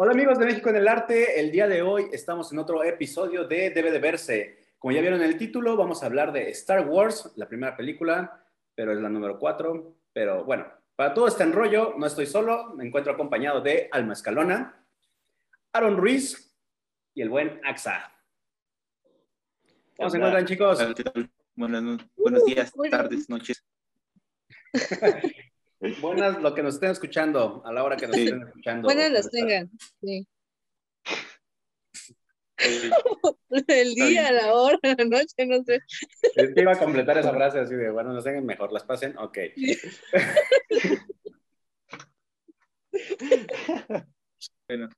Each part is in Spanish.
Hola amigos de México en el Arte, el día de hoy estamos en otro episodio de Debe de Verse. Como ya vieron en el título, vamos a hablar de Star Wars, la primera película, pero es la número 4. Pero bueno, para todo este enrollo, no estoy solo, me encuentro acompañado de Alma Escalona, Aaron Ruiz y el buen Axa. ¿Cómo se encuentran chicos? Buenos, buenos días, tardes, noches. Buenas lo que nos estén escuchando, a la hora que nos estén escuchando. Buenas las tengan, sí. El día, la hora, la noche, no sé. Es que iba a completar esa frase así de, bueno, nos tengan mejor, las pasen, ok. Bueno,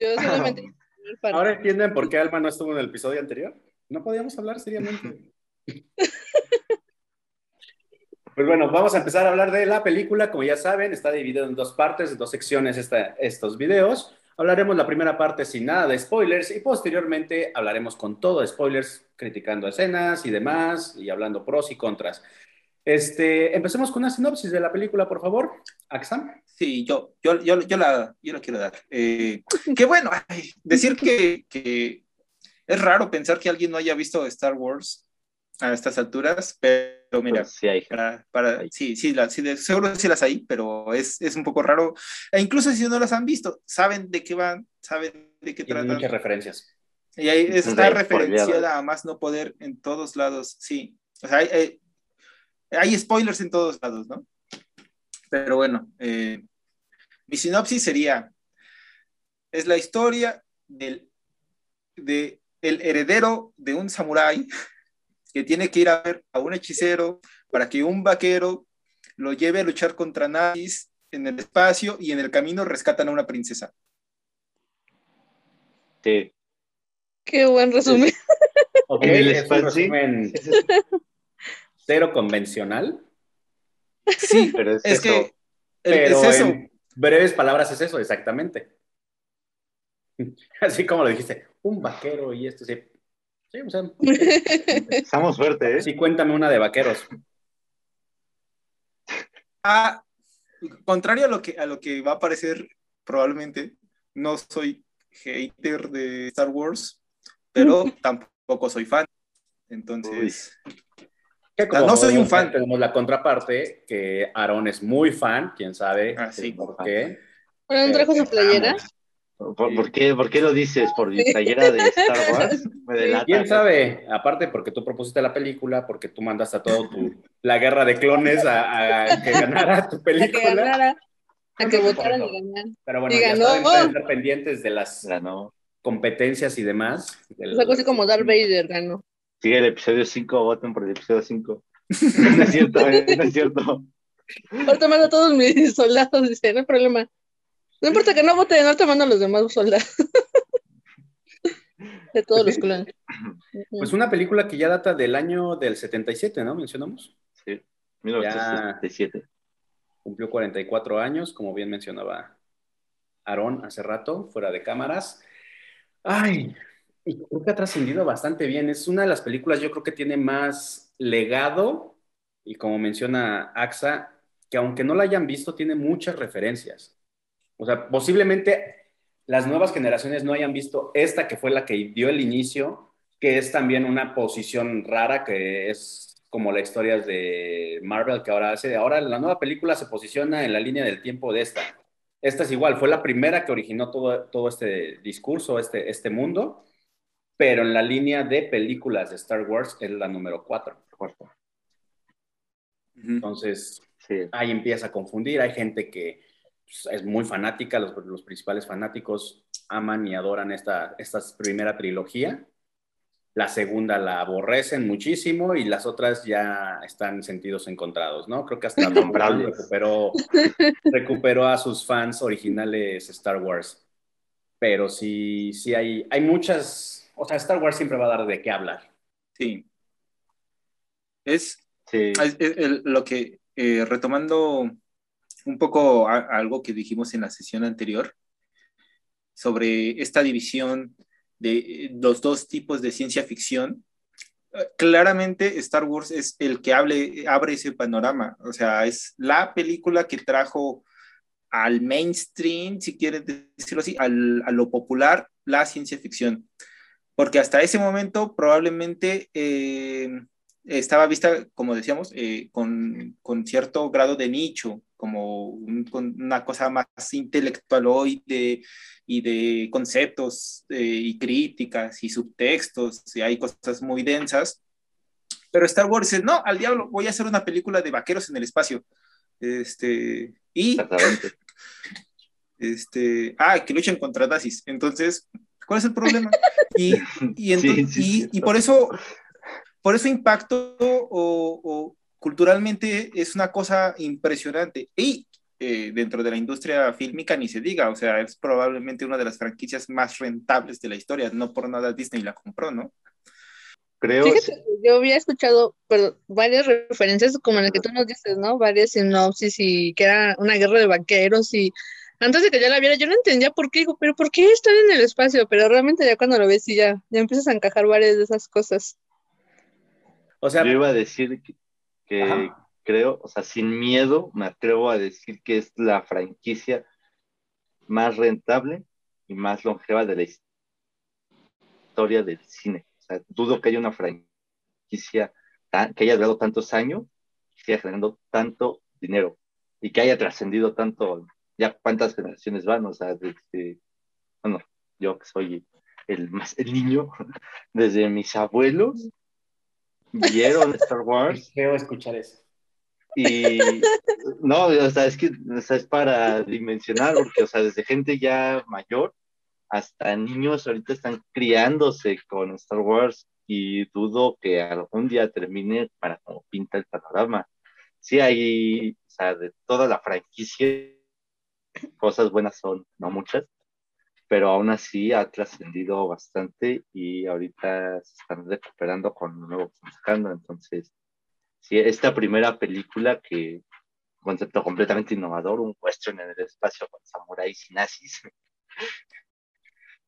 Yo solamente. Ahora entienden por qué Alma no estuvo en el episodio anterior. No podíamos hablar seriamente. Pues bueno, vamos a empezar a hablar de la película. Como ya saben, está dividido en dos partes, dos secciones esta- estos videos. Hablaremos la primera parte sin nada de spoilers y posteriormente hablaremos con todo de spoilers, criticando escenas y demás y hablando pros y contras. Este, empecemos con una sinopsis de la película, por favor. Axam. sí, yo, yo, yo, yo, la, yo la quiero dar. Eh, bueno, ay, decir que, que es raro pensar que alguien no haya visto Star Wars a estas alturas, pero mira, Pues sí hay para, para, sí, sí, la- sí, de- seguro sí las hay, pero es, es un poco raro. E incluso si no las han visto, saben de qué van, saben de qué Tiene tratan. muchas referencias. Y ahí está referenciada a más no poder en todos lados, sí. O sea, hay, hay- hay spoilers en todos lados, ¿no? Pero bueno, eh, mi sinopsis sería, es la historia del de el heredero de un samurái que tiene que ir a ver a un hechicero para que un vaquero lo lleve a luchar contra nazis en el espacio y en el camino rescatan a una princesa. Sí. Qué buen resumen. Ok, En el es un espacio, sí. resumen cero convencional, Sí, Pero es, es eso. que pero es eso. en breves palabras es eso, exactamente. Así como lo dijiste, un vaquero y esto sí. Sí, o sea, Estamos fuertes, ¿eh? sí, cuéntame una de vaqueros. Ah, contrario a lo que a lo que va a parecer probablemente, no soy hater de Star Wars, pero tampoco soy fan. Entonces, Que no soy un fan. Tenemos la contraparte, que Aaron es muy fan, quién sabe Ah, sí. por qué. ¿Pero no trajo su playera? ¿Por, por qué, ¿Por qué lo dices? ¿Por mi playera de Star Wars? Me delata. ¿Quién sabe? Aparte, porque tú propusiste la película, porque tú mandaste a todo tu, la guerra de clones a, a que ganara tu A que película. ganara. A que votaran y ganaran. Pero bueno, Y ya ganó. saben, pueden estar pendientes de las Ganó. competencias y demás. Del- Es algo así como Darth Vader ganó. Sí, el episodio 5, voten por el episodio 5. No es cierto, ¿eh? No es cierto. Ahorita mando a todos mis soldados, dice, no hay problema. No importa que no voten, ahorita mando a los demás soldados. De todos los clones. Pues una película que ya data del año del 77, ¿no? Mencionamos. Sí, 1977. Cumplió 44 años, como bien mencionaba Aarón hace rato, fuera de cámaras. Ay, y creo que ha trascendido bastante bien. Es una de las películas, yo creo que tiene más legado, y como menciona AXA, que aunque no la hayan visto, tiene muchas referencias. O sea, posiblemente las nuevas generaciones no hayan visto esta que fue la que dio el inicio, que es también una posición rara, que es como las historias de Marvel que ahora hace. Ahora la nueva película se posiciona en la línea del tiempo de esta. Esta es igual, fue la primera que originó todo, todo este discurso, este, este mundo, pero en la línea de películas de Star Wars es la número 4. Cuarto. Entonces, Sí. ahí empieza a confundir. Hay gente que es muy fanática, los, los principales fanáticos aman y adoran esta, esta primera trilogía. La segunda la aborrecen muchísimo y las otras ya están en sentidos encontrados, ¿no? Creo que hasta Tom Brown recuperó, recuperó a sus fans originales Star Wars. Pero sí, sí hay, hay muchas, o sea, Star Wars siempre va a dar de qué hablar. Sí. Es, Sí. es- es el- lo que, eh, retomando un poco algo que dijimos en la sesión anterior sobre esta división de los dos tipos de ciencia ficción, claramente Star Wars es el que abre ese panorama, o sea, es la película que trajo al mainstream, si quieres decirlo así, al, a lo popular, la ciencia ficción. Porque hasta ese momento probablemente eh, estaba vista, como decíamos, eh, con, con, cierto grado de nicho, como un, una cosa más intelectual hoy de, y de conceptos eh, y críticas y subtextos, y hay cosas muy densas. Pero Star Wars dice, no, al diablo, voy a hacer una película de vaqueros en el espacio. Este, y... Este, ah, que luchan contra nazis. Entonces, ¿cuál es el problema? Y, y, y, y por eso por eso impacto o, culturalmente es una cosa impresionante. Y eh, dentro de la industria fílmica ni se diga, o sea, es probablemente una de las franquicias más rentables de la historia. No por nada Disney la compró, ¿no? Creo. Fíjate, yo había escuchado varias referencias como en las que tú nos dices, ¿no? Varias sinopsis y que era una guerra de vaqueros y antes de que yo la viera, yo no entendía por qué, digo, pero ¿por qué están en el espacio? Pero realmente ya cuando lo ves y ya, ya empiezas a encajar varias de esas cosas. O sea, yo iba a decir que, creo, o sea, sin miedo, me atrevo a decir que es la franquicia más rentable y más longeva de la historia del cine. O sea, dudo que haya una franquicia que haya durado tantos años y siga generando tanto dinero y que haya trascendido tanto, ya cuántas generaciones van, o sea, desde, bueno, yo que soy el más el niño, desde mis abuelos vieron Star Wars. Quiero escuchar eso. Y no, o sea, es que es para dimensionar, porque, o sea, desde gente ya mayor hasta niños ahorita están criándose con Star Wars y dudo que algún día termine para como pinta el panorama. Sí, hay, o sea, de toda la franquicia, cosas buenas son, no muchas, pero aún así ha trascendido bastante y ahorita se están recuperando con un nuevo buscando. Entonces, sí, esta primera película que concepto completamente innovador, un western en el espacio con samuráis y nazis.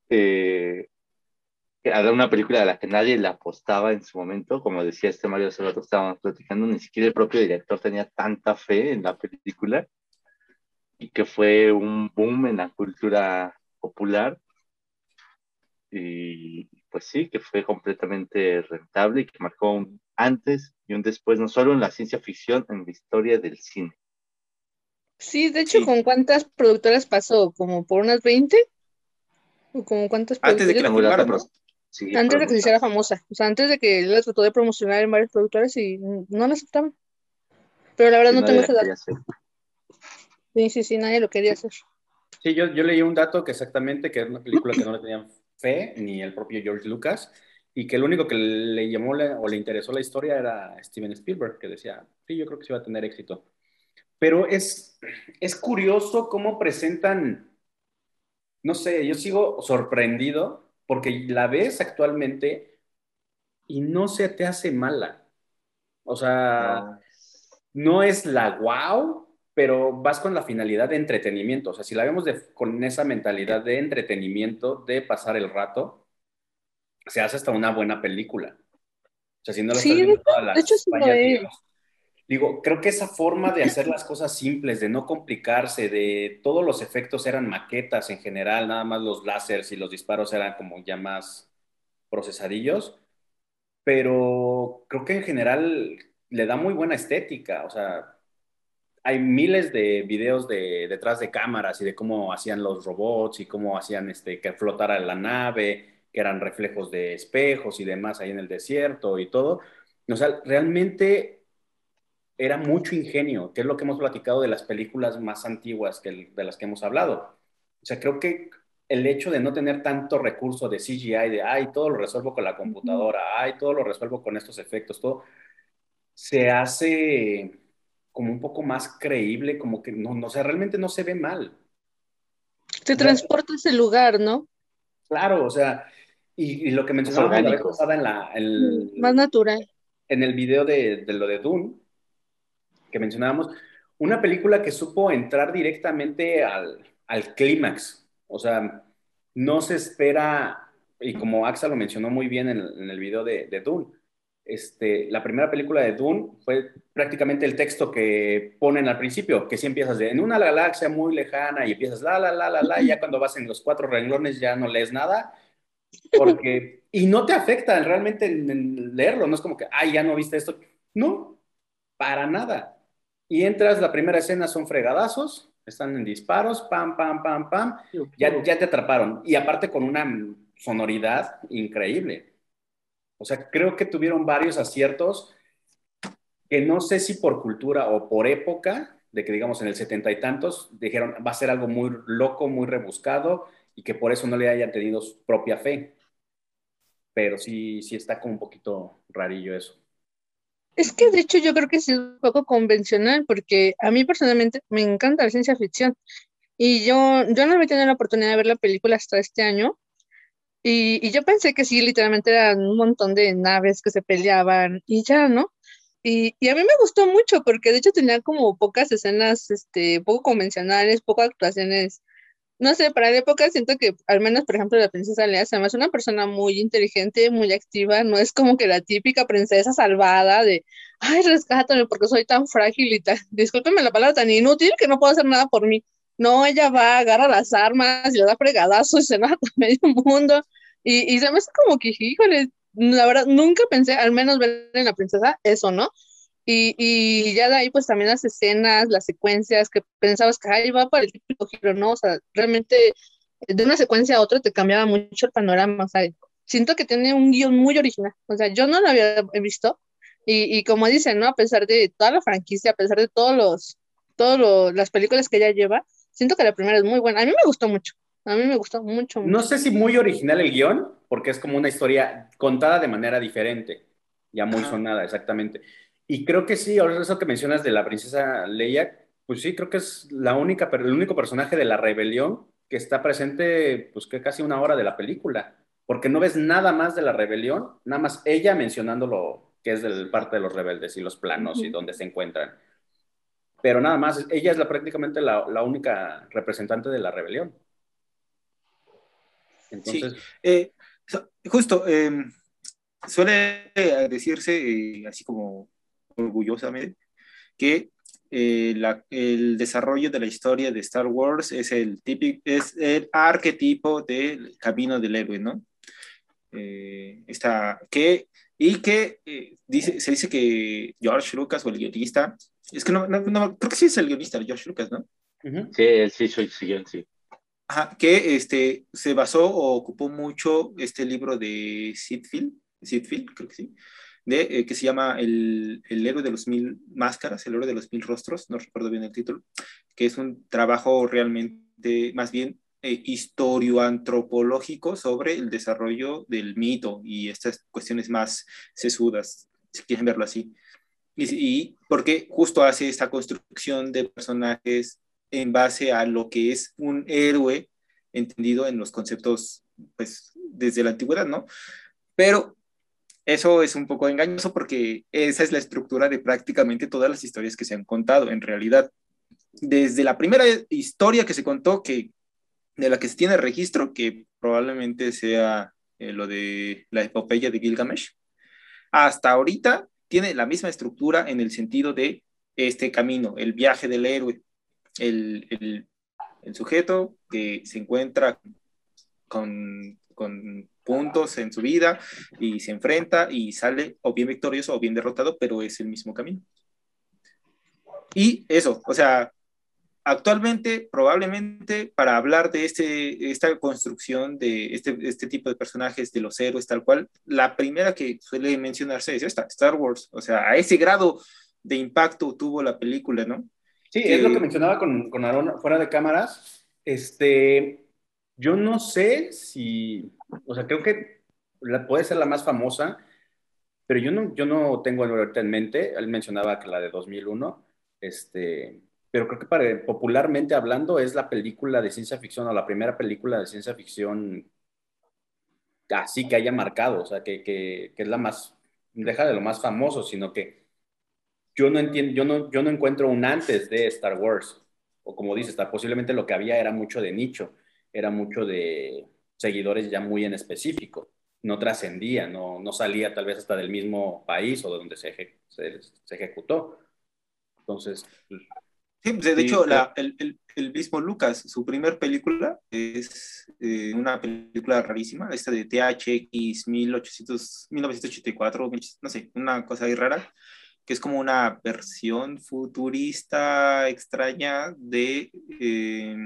eh, una película a la que nadie le apostaba en su momento, como decía este Mario hace rato estábamos platicando, ni siquiera el propio director tenía tanta fe en la película y que fue un boom en la cultura popular y pues sí, que fue completamente rentable y que marcó un antes y un después, no solo en la ciencia ficción, en la historia del cine. Sí, de hecho, ¿con cuántas productoras pasó? ¿Como por unas 20? ¿O como cuántas Antes de que la antes de que se hiciera famosa. O sea, antes de que la trató de promocionar en varias productoras y no la aceptaban. Pero la verdad no tengo esa edad. Sí, sí, sí, nadie lo quería hacer. Sí, yo, yo leí un dato que exactamente, que es una película que no le tenían fe, ni el propio George Lucas, y que el único que le llamó o le interesó la historia era Steven Spielberg, que decía, sí, yo creo que sí va a tener éxito. Pero es, es curioso cómo presentan, no sé, yo sigo sorprendido porque la ves actualmente y no se te hace mala. O sea, no es la wow, pero vas con la finalidad de entretenimiento. O sea, si la vemos con esa mentalidad de entretenimiento, de pasar el rato, se hace hasta una buena película. O sea, si no lo sí, de, hecho, Digo, creo que esa forma de hacer las cosas simples, de no complicarse, de todos los efectos eran maquetas en general, nada más los láseres y los disparos eran como ya más procesadillos, pero creo que en general le da muy buena estética, o sea, hay miles de videos de detrás de cámaras y de cómo hacían los robots y cómo hacían este, que flotara la nave, que eran reflejos de espejos y demás ahí en el desierto y todo. O sea, realmente era mucho ingenio, que es lo que hemos platicado de las películas más antiguas que, de las que hemos hablado. O sea, creo que el hecho de no tener tanto recurso de CGI, de, ay, todo lo resuelvo con la computadora, ay, todo lo resuelvo con estos efectos, todo, se hace como un poco más creíble, como que no, no sé, realmente no se ve mal. Te transporta ese lugar, ¿no? Claro, o sea, y, lo que mencionaba la vez pasada en la... Mm, más natural. En el video de, de lo de Dune, que mencionábamos, una película que supo entrar directamente al, al clímax, o sea, no se espera, y como Axa lo mencionó muy bien en, en el video de, de Dune, este, la primera película de Dune fue prácticamente el texto que ponen al principio, que si empiezas de, en una galaxia muy lejana y empiezas la, la, la, la, la, y ya cuando vas en los cuatro renglones ya no lees nada, porque, y no te afecta realmente en, leerlo, no es como que, ay, ya no viste esto, no, para nada. Y entras, la primera escena son fregadazos, están en disparos, pam, pam, pam, pam, ya, ya te atraparon. Y aparte con una sonoridad increíble. O sea, creo que tuvieron varios aciertos que no sé si por cultura o por época, de que digamos en el setenta y tantos, dijeron va a ser algo muy loco, muy rebuscado y que por eso no le hayan tenido su propia fe. Pero sí, sí está como un poquito rarillo eso. Es que de hecho yo creo que es un poco convencional porque a mí personalmente me encanta la ciencia ficción y yo, yo no había tenido la oportunidad de ver la película hasta este año y, yo pensé que sí, literalmente eran un montón de naves que se peleaban y ya, ¿no? Y, y, a mí me gustó mucho porque de hecho tenía como pocas escenas, este, poco convencionales, pocas actuaciones. No sé, para la época siento que al menos, por ejemplo, la princesa Lea se me hace una persona muy inteligente, muy activa, no es como que la típica princesa salvada de, ay, rescátame porque soy tan frágil y tan, discúlpeme la palabra, tan inútil que no puedo hacer nada por mí. No, ella va, agarra las armas y le da fregadazos y se mata a medio mundo. Y, y se me hace como que, híjole, la verdad, nunca pensé, al menos ver en la princesa, eso, ¿no? Y, y, ya de ahí, pues también las escenas, las secuencias que pensabas que ahí va para el típico giro, ¿no? O sea, realmente de una secuencia a otra te cambiaba mucho el panorama. O sea, siento que tiene un guion muy original. O sea, yo no lo había visto. Y, y como dicen, ¿no? A pesar de toda la franquicia, a pesar de todos los, todas las películas que ella lleva, siento que la primera es muy buena. A mí me gustó mucho. A mí me gustó mucho, No sé si muy original el guion, porque es como una historia contada de manera diferente, ya muy sonada, exactamente. Y creo que sí, ahora eso que mencionas de la princesa Leia, pues sí, creo que es la única, el único personaje de la rebelión que está presente, pues que casi una hora de la película, porque no ves nada más de la rebelión, nada más ella mencionando lo que es del parte de los rebeldes y los planos y dónde se encuentran pero nada más, ella es la, prácticamente la, la única representante de la rebelión. Entonces... Sí. Eh, justo, em, suele decirse, eh, así como orgullosamente, que eh, la, el desarrollo de la historia de Star Wars es el, típico, es el arquetipo del camino del héroe, ¿no? está, que, y que dice, se dice que George Lucas o el guionista es que no, no, no, creo que sí es el guionista, George Lucas, ¿no? Sí, él sí soy sí, sí. Ajá, que este, se basó o ocupó mucho este libro de Sidfield, Sidfield creo que sí, de, eh, que se llama el, el, héroe de los mil máscaras, el héroe de los mil rostros, no recuerdo bien el título, que es un trabajo realmente, más bien, eh, historioantropológico sobre el desarrollo del mito y estas cuestiones más sesudas, si quieren verlo así. Y, porque justo hace esta construcción de personajes en base a lo que es un héroe entendido en los conceptos, pues, desde la antigüedad, ¿no? Pero eso es un poco engañoso porque esa es la estructura de prácticamente todas las historias que se han contado, en realidad. Desde la primera historia que se contó, que, de la que se tiene registro, que probablemente sea eh, lo de la epopeya de Gilgamesh, hasta ahorita tiene la misma estructura en el sentido de este camino, el viaje del héroe, el, el, sujeto que se encuentra con, con, puntos en su vida y se enfrenta y sale o bien victorioso o bien derrotado, pero es el mismo camino. Y eso, o sea, actualmente, probablemente, para hablar de este, esta construcción de este, este tipo de personajes, de los héroes, tal cual, la primera que suele mencionarse es esta, Star Wars. O sea, a ese grado de impacto tuvo la película, ¿no? Sí, es lo que mencionaba con, con Aaron fuera de cámaras. Este, yo no sé si, o sea, creo que puede ser la más famosa, pero yo no, yo no tengo ahorita en mente. Él mencionaba que la de 2001, este, pero creo que para, popularmente hablando es la película de ciencia ficción o la primera película de ciencia ficción así que haya marcado, o sea, que, que, que, es la más, deja de lo más famoso, sino que yo no entiendo, yo no, yo no encuentro un antes de Star Wars, o como dices, posiblemente lo que había era mucho de nicho, era mucho de seguidores ya muy en específico. no trascendía, no, no salía tal vez hasta del mismo país o de donde se, se, ejecutó. Entonces... Sí, pues, de hecho, el, el, mismo Lucas, su primer película es eh, una película rarísima, esta de THX 1800, 1984, no sé, una cosa ahí rara, que es como una versión futurista extraña de... Eh,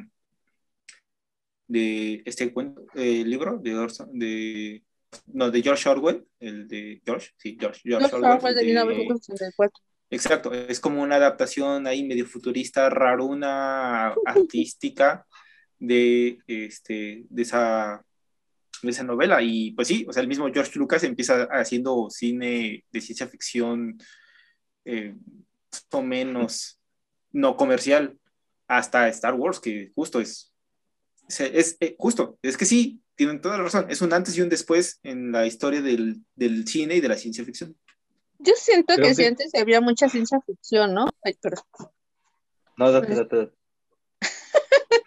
de este cuento, eh, libro de, de, no, de George Orwell, el de George, sí, George, George, Orwell. de 1984. Exacto, es como una adaptación ahí medio futurista, raruna, artística de, este, de, esa, de esa novela. Y pues sí, o sea, el mismo George Lucas empieza haciendo cine de ciencia ficción eh, o menos no comercial hasta Star Wars, que justo es es, eh, justo, es que sí, tienen toda la razón. Es un antes y un después en la historia del, del cine y de la ciencia ficción. Yo siento que, sí antes había mucha ciencia ficción, ¿no? Ay, perdón. No, date, date.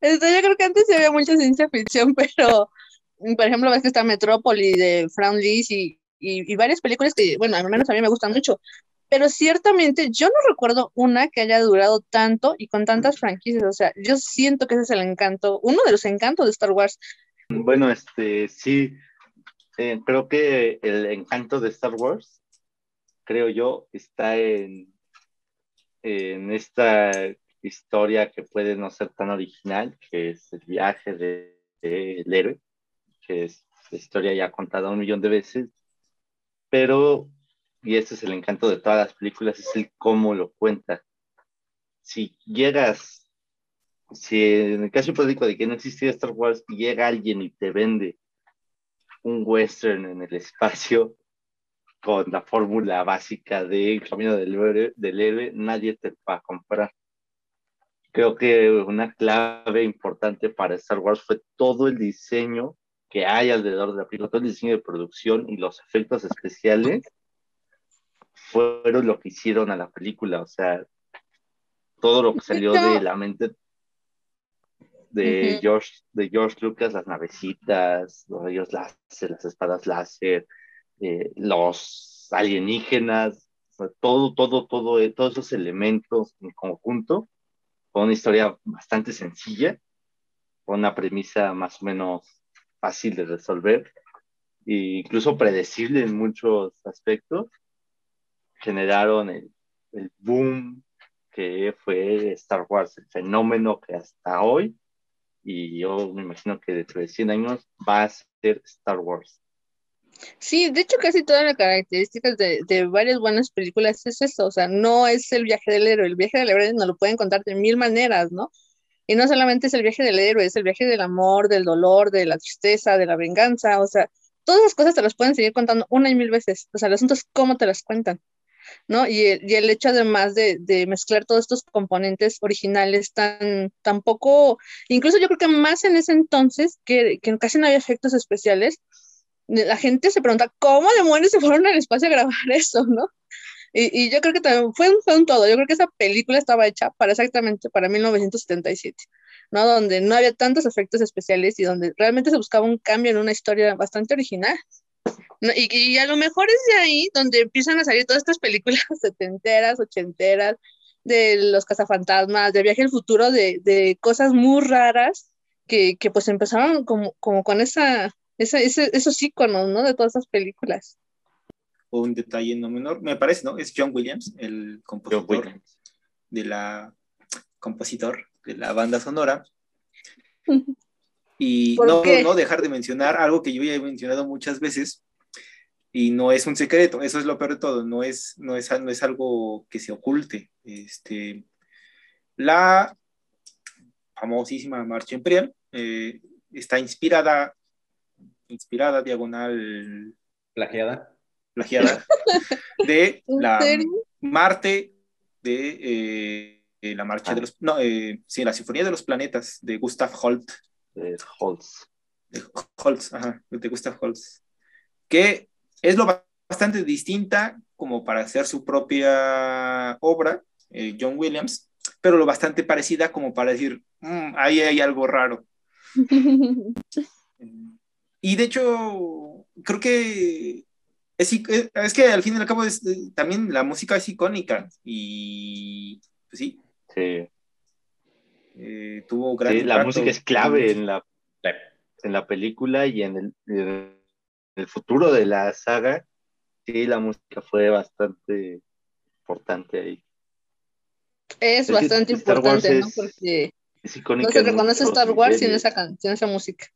Este, yo creo que antes sí había mucha ciencia ficción, pero, por ejemplo, ves que está Metrópoli de Frank Lee y, y, y, varias películas que, bueno, al menos a mí me gustan mucho, pero ciertamente yo no recuerdo una que haya durado tanto y con tantas franquicias, o sea, yo siento que ese es el encanto, uno de los encantos de Star Wars. Bueno, este, sí, eh, creo que el encanto de Star Wars, creo yo, está en, en esta historia que puede no ser tan original, que es el viaje del de, héroe, que es la historia ya contada un millón de veces, pero y ese es el encanto de todas las películas, es el cómo lo cuenta. Si llegas, si en el caso hipotético de que no existía Star Wars, llega alguien y te vende un western en el espacio con la fórmula básica de camino del héroe, del héroe, nadie te va a comprar. Creo que una clave importante para Star Wars fue todo el diseño que hay alrededor de la película, todo el diseño de producción y los efectos especiales fueron lo que hicieron a la película, o sea, todo lo que salió de la mente de, George, de George Lucas, las navecitas, los rayos láser, las espadas láser, eh, los alienígenas, todo, todo, todo, eh, todos esos elementos en conjunto, con una historia bastante sencilla, con una premisa más o menos fácil de resolver, e incluso predecible en muchos aspectos, generaron el, boom que fue Star Wars, el fenómeno que hasta hoy, y yo me imagino que dentro de 100 años va a ser Star Wars. Sí, de hecho casi todas las características de, de, varias buenas películas es eso, o sea, no es el viaje del héroe, el viaje del héroe nos lo pueden contar de mil maneras, ¿no? Y no solamente es el viaje del héroe, es el viaje del amor, del dolor, de la tristeza, de la venganza, o sea, todas esas cosas te las pueden seguir contando una y mil veces, o sea, el asunto es cómo te las cuentan. ¿no? Y el, y el hecho además de, de, mezclar todos estos componentes originales tan, tan poco, incluso yo creo que más en ese entonces, que, que casi no había efectos especiales, la gente se pregunta, ¿cómo demonios se fueron al espacio a grabar eso, no? Y, y yo creo que también fue, fue un todo, yo creo que esa película estaba hecha para exactamente para 1977. ¿no? Donde no había tantos efectos especiales y donde realmente se buscaba un cambio en una historia bastante original y, a lo mejor es de ahí donde empiezan a salir todas estas películas setenteras, ochenteras, de los cazafantasmas, de Viaje al Futuro, de, de cosas muy raras que, que, pues empezaron como, como con esa, esa esos iconos, ¿no? De todas esas películas. Un detalle no menor, me parece, ¿no? Es John Williams, el compositor de la compositor de la banda sonora. Y no, no dejar de mencionar algo que yo ya he mencionado muchas veces, y no es un secreto, eso es lo peor de todo, no es, no es, no es algo que se oculte. Este, la famosísima Marcha Imperial eh, está inspirada, inspirada, diagonal. Plagiada. Plagiada. De la Marte de eh, la Marcha de los. No, eh, sí, la Sinfonía de los Planetas de Gustav Holt. De Holtz. De Holtz, ajá, de Gustav Holtz. Que es lo bastante distinta como para hacer su propia obra, eh, John Williams, pero lo bastante parecida como para decir, mm, ahí hay algo raro. y de hecho, creo que es, es, que al fin y al cabo es, eh, también la música es icónica y pues sí. Sí. Eh, tuvo gran sí, la música es clave en la, en la película y en el, en el futuro de la saga. Sí, la música fue bastante importante ahí. Es, bastante importante, ¿no? Porque no se reconoce Star Wars sin esa, sin esa música.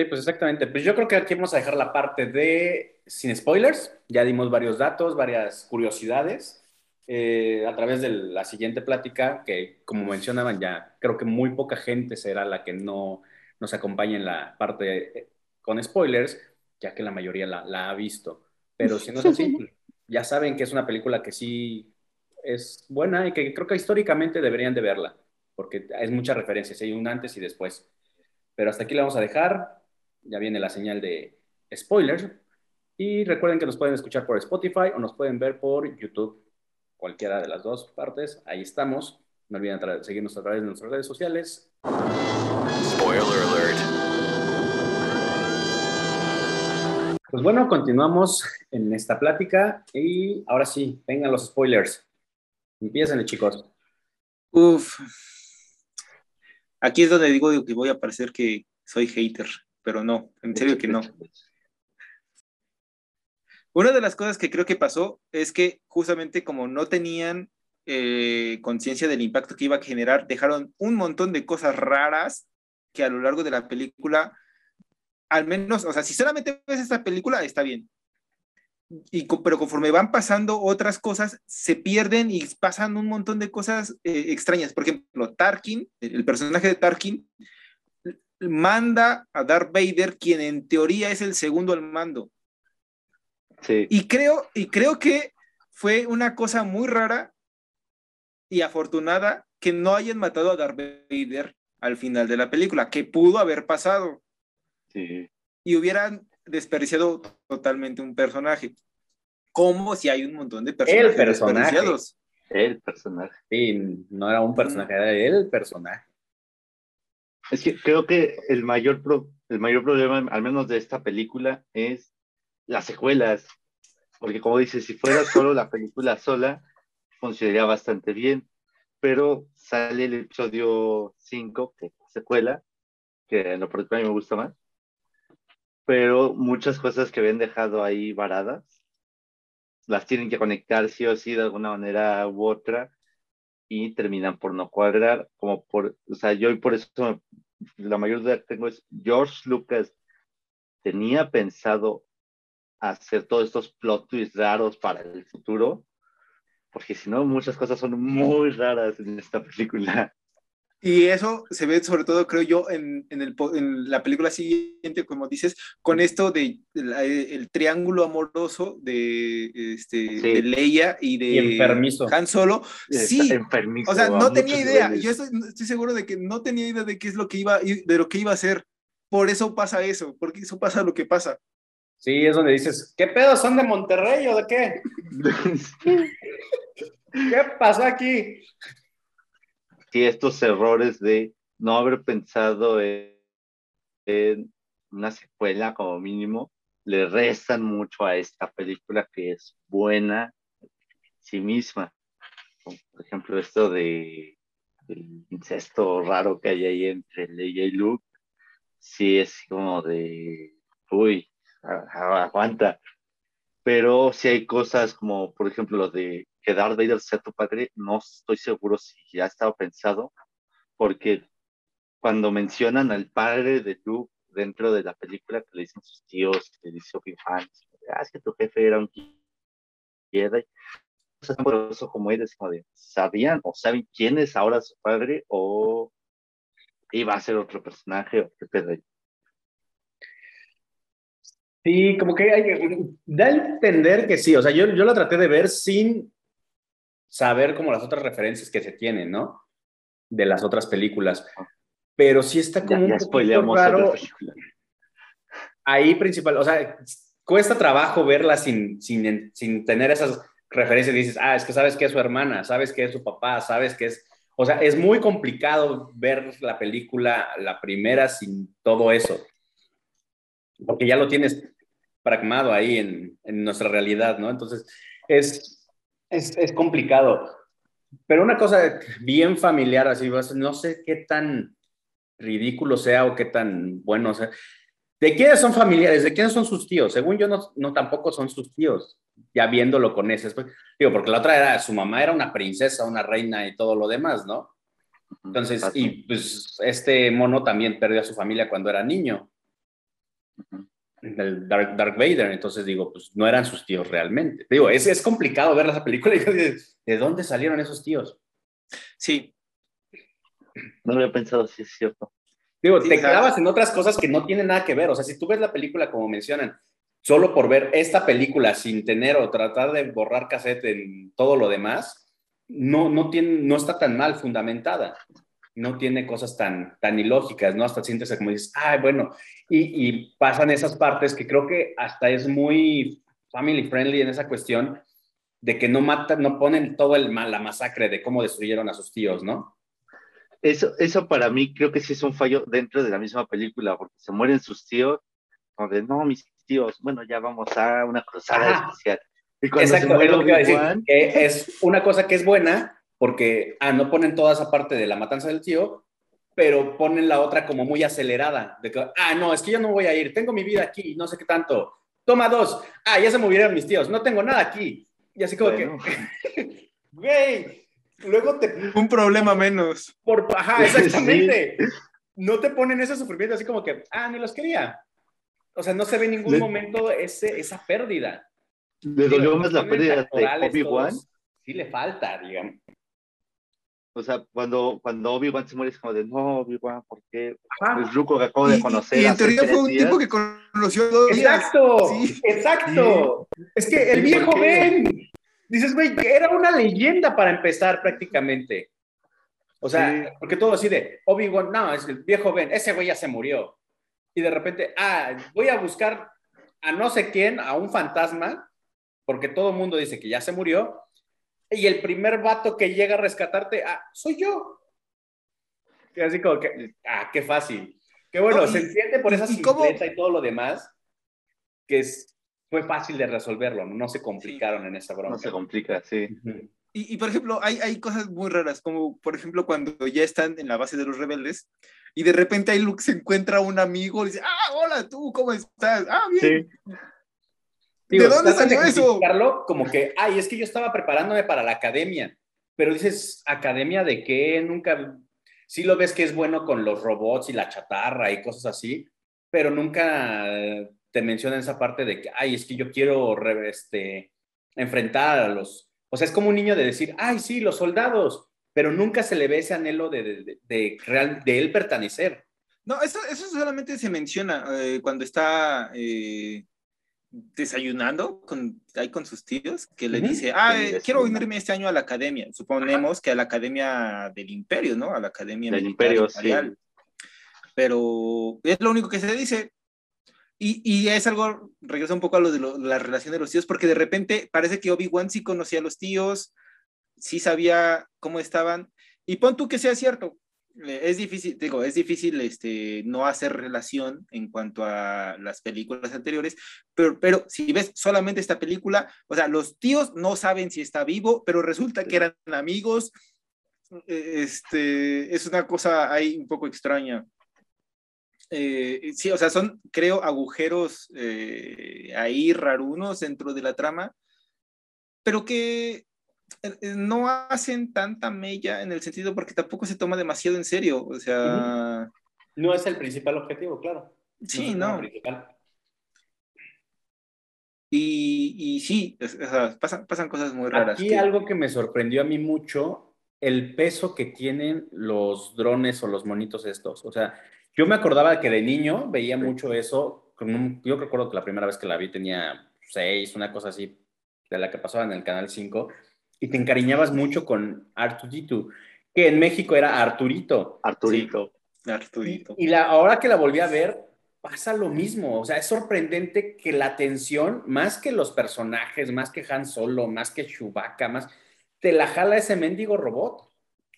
Sí, pues exactamente. Pues yo creo que aquí vamos a dejar la parte de sin spoilers. Ya dimos varios datos, varias curiosidades. Eh, a través de la siguiente plática, que como mencionaban ya, creo que muy poca gente será la que no nos acompañe en la parte eh, con spoilers, ya que la mayoría la, la ha visto. Pero si no es así, ya saben que es una película que sí es buena y que creo que históricamente deberían de verla, porque es muchas referencias, hay un antes y después. Pero hasta aquí la vamos a dejar, ya viene la señal de spoilers, y recuerden que nos pueden escuchar por Spotify o nos pueden ver por YouTube, cualquiera de las dos partes, ahí estamos. No olviden seguirnos a través de nuestras redes sociales. Spoiler alert. Pues bueno, continuamos en esta plática y ahora sí, vengan los spoilers. Empiecen, chicos. Uf. Aquí es donde digo que voy a parecer que soy hater, pero no, en serio que no. Una de las cosas que creo que pasó es que justamente como no tenían eh, conciencia del impacto que iba a generar, dejaron un montón de cosas raras que a lo largo de la película, al menos, o sea, si solamente ves esta película, está bien pero conforme van pasando otras cosas, se pierden y pasan un montón de cosas eh, extrañas. Por ejemplo, Tarkin, el personaje de Tarkin, manda a Darth Vader, quien en teoría es el segundo al mando. Y, creo, y creo que fue una cosa muy rara y afortunada que no hayan matado a Darth Vader al final de la película, que pudo haber pasado. Y hubieran desperdiciado totalmente un personaje. Como si hay un montón de personajes el personaje. El personaje. Sí, no era un personaje, era el personaje. Es que creo que el mayor, el mayor problema, al menos de esta película, es las secuelas. Porque como dices, si fuera solo la película sola, funcionaría bastante bien. Pero sale el episodio 5, que es secuela, que en lo particular a mí me gusta más pero muchas cosas que habían dejado ahí varadas las tienen que conectar sí o sí de alguna manera u otra y terminan por no cuadrar, como por, o sea, yo por eso la mayor duda que tengo es, George Lucas tenía pensado hacer todos estos plot twists raros para el futuro, porque si no, muchas cosas son muy raras en esta película. Y eso se ve sobre todo, creo yo, en, en, el, en la película siguiente, como dices, con esto de, el triángulo amoroso de, este, de Leia y de Han Solo. Sí, o sea, no tenía idea. Yo estoy, estoy, seguro de que no tenía idea de qué es lo que iba, de lo que iba a hacer. Por eso pasa eso, porque eso pasa lo que pasa. Sí, es donde dices, ¿qué pedo? ¿Son de Monterrey o de qué? ¿Qué pasó aquí? Sí, estos errores de no haber pensado en, una secuela como mínimo le restan mucho a esta película que es buena en sí misma. por ejemplo, esto de el incesto raro que hay ahí entre Leia y Luke, sí es como de, uy, aguanta. Pero sí hay cosas como, por ejemplo, lo de que Darth Vader sea tu padre, no estoy seguro si ya estaba pensado, porque cuando mencionan al padre de Luke dentro de la película, que le dicen sus tíos, que le dice Obi-Wan, ah, es que tu jefe era un Jedi, como eres, ¿sabían o saben quién es ahora su padre o iba a ser otro personaje o qué pedo? Sí, como que da a entender que sí, o sea, yo, yo la traté de ver sin saber como las otras referencias que se tienen, ¿no? De las otras películas. Pero sí está como un poquito raro. Ahí principal, o sea, cuesta trabajo verla sin, sin, sin tener esas referencias. Dices, ah, es que sabes que es su hermana, sabes que es su papá, sabes que es... O sea, es muy complicado ver la película, la primera, sin todo eso. Porque ya lo tienes pragmado ahí en, en nuestra realidad, ¿no? Entonces, es, es, es, complicado. Pero una cosa bien familiar, así, no sé qué tan ridículo sea o qué tan bueno sea. ¿De quiénes son familiares? ¿De quiénes son sus tíos? Según yo, no, no tampoco son sus tíos, ya viéndolo con ese. Digo, porque la otra era, su mamá era una princesa, una reina y todo lo demás, ¿no? Entonces, y pues este mono también perdió a su familia cuando era niño. El Dark, Dark Vader, entonces digo, pues no eran sus tíos realmente. Digo, es, es complicado ver esa película y de, ¿de dónde salieron esos tíos? Sí. No había pensado si es cierto. Digo, te clavas en otras cosas que no tienen nada que ver. O sea, si tú ves la película como mencionan, solo por ver esta película sin tener o tratar de borrar cassette en todo lo demás, no, no, tiene, no está tan mal fundamentada. No tiene cosas tan, tan ilógicas, ¿no? Hasta sientes como dices, ay, bueno, y, y pasan esas partes que creo que hasta es muy family friendly en esa cuestión de que no matan, no ponen todo el mal, la masacre de cómo destruyeron a sus tíos, ¿no? Eso, eso para mí creo que sí es un fallo dentro de la misma película, porque se mueren sus tíos, como de, no, mis tíos, bueno, ya vamos a una cruzada especial. Y cuando Exacto, se muere es, decir, que es una cosa que es buena, porque, ah, no ponen toda esa parte de la matanza del tío, pero ponen la otra como muy acelerada, de que, ah, no, es que yo no voy a ir, tengo mi vida aquí, no sé qué tanto. Toma dos, ah, ya se movieron mis tíos, no tengo nada aquí. Y así como que, güey, luego te... Un problema menos. Por, ajá, exactamente. No te ponen ese sufrimiento así como que, ah, ni los quería. O sea, no se ve en ningún momento ese, esa pérdida. ¿Le dolió más la pérdida de Obi-Wan? Sí le falta, digamos. O sea, cuando, cuando Obi-Wan se muere es como de, no, Obi-Wan, ¿por qué? Es Ruko que acabo de conocer. Y, en teoría fue un tipo que conoció dos Exacto, exacto. Es que el viejo Ben, dices, güey, era una leyenda para empezar prácticamente. O sea, porque todo así de, Obi-Wan, no, es el viejo Ben, ese güey ya se murió. Y de repente, ah, voy a buscar a no sé quién, a un fantasma, porque todo el mundo dice que ya se murió, y el primer vato que llega a rescatarte, ah, soy yo. Y así como que, ah, qué fácil. Qué bueno, se entiende por esa simpleza y todo lo demás, que es, fue fácil de resolverlo, no, se complicaron en esa broma. No se complica, sí. y, y, por ejemplo, hay, hay cosas muy raras, como por ejemplo cuando ya están en la base de los rebeldes y de repente ahí Luke se encuentra un amigo y dice, ah, hola, tú, ¿cómo estás? Ah, bien. Sí. ¿De dónde salió eso? Como que, ay, es que yo estaba preparándome para la academia, pero dices, ¿academia de qué? Nunca, sí lo ves que es bueno con los robots y la chatarra y cosas así, pero nunca te mencionan esa parte de que, ay, es que yo quiero este, enfrentar a los... O sea, es como un niño de decir, ay, sí, los soldados, pero nunca se le ve ese anhelo de, de, de, real, de él pertenecer. No, eso, eso solamente se menciona eh, cuando está eh, desayunando con, ahí con sus tíos, que le dice, ah, eh, quiero unirme este año a la academia. Suponemos que a la academia del imperio, ¿no? A la academia del imperio, sí. Pero es lo único que se dice. Y, y, es algo, regresa un poco a lo de, lo, la relación de los tíos, porque de repente parece que Obi-Wan sí conocía a los tíos, sí sabía cómo estaban. Y pon tú que sea cierto, es difícil, digo, es difícil este, no hacer relación en cuanto a las películas anteriores, pero, pero si ves solamente esta película, o sea, los tíos no saben si está vivo, pero resulta que eran amigos. E, este, es una cosa ahí un poco extraña. Eh, sí, o sea, son, creo, agujeros eh, ahí rarunos dentro de la trama, pero que eh, eh, no hacen tanta mella en el sentido porque tampoco se toma demasiado en serio, o sea... No es el principal objetivo, claro. Sí, no. Y, y, sí, o sea, pasan, pasan, cosas muy raras. Aquí algo que me sorprendió a mí mucho, el peso que tienen los drones o los monitos estos. O sea, yo me acordaba que de niño veía mucho eso. yo recuerdo que la primera vez que la vi tenía seis, una cosa así, de la que pasaba en el Canal 5 y te encariñabas mucho con Arturito, que en México era Arturito. Arturito. Arturito. Y, la, ahora que la volví a ver, pasa lo mismo. O sea, es sorprendente que la atención, más que los personajes, más que Han Solo, más que Chewbacca, más, te la jala ese mendigo robot.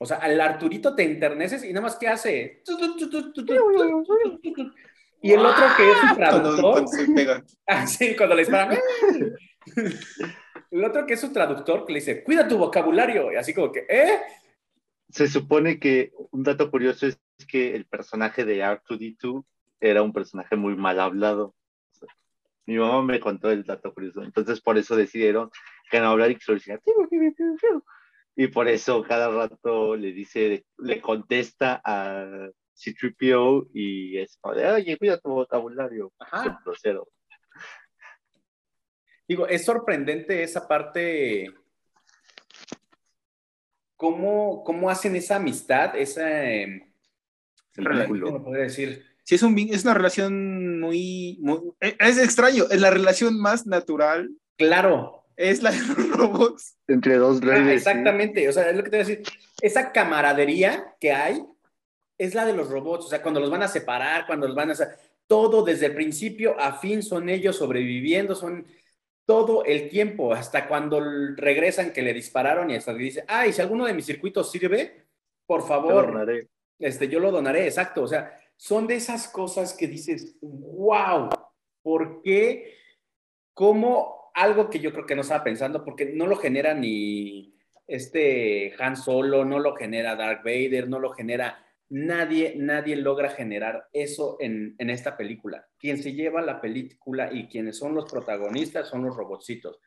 O sea, al Arturito te enterneces y nada más ¿qué hace? Y el otro que es su traductor. Cuando, Ah, sí, cuando le disparan. El otro que es su traductor que le dice, cuida tu vocabulario. Y así como que, ¿eh? Se supone que un dato curioso es que el personaje de R2D2 era un personaje muy mal hablado. Mi mamá me contó el dato curioso. Entonces, por eso decidieron que no hablar y que solo Y por eso cada rato le dice, le contesta a C3PO y es como de, oye, cuida tu vocabulario. Ajá. Digo, es sorprendente esa parte. ¿Cómo, cómo hacen esa amistad, esa. Eh, ¿Cómo podría decir? Sí, es, un, es una relación muy, muy. E, es extraño, es la relación más natural. Claro. Es la de los robots. Entre dos reyes. Ah, exactamente, o sea, es lo que te voy a decir. Esa camaradería que hay es la de los robots, o sea, cuando los van a separar, cuando los van a... Todo desde el principio a fin son ellos sobreviviendo, son todo el tiempo, hasta cuando regresan que le dispararon y hasta le dice, ay, si alguno de mis circuitos sirve, por favor, este, yo lo donaré, exacto, o sea, son de esas cosas que dices, wow, ¿por qué? ¿Cómo algo que yo creo que no estaba pensando, porque no lo genera ni este Han Solo, no lo genera Dark Vader, no lo genera nadie, nadie logra generar eso en, esta película. Quien se lleva la película y quienes son los protagonistas son los robotcitos.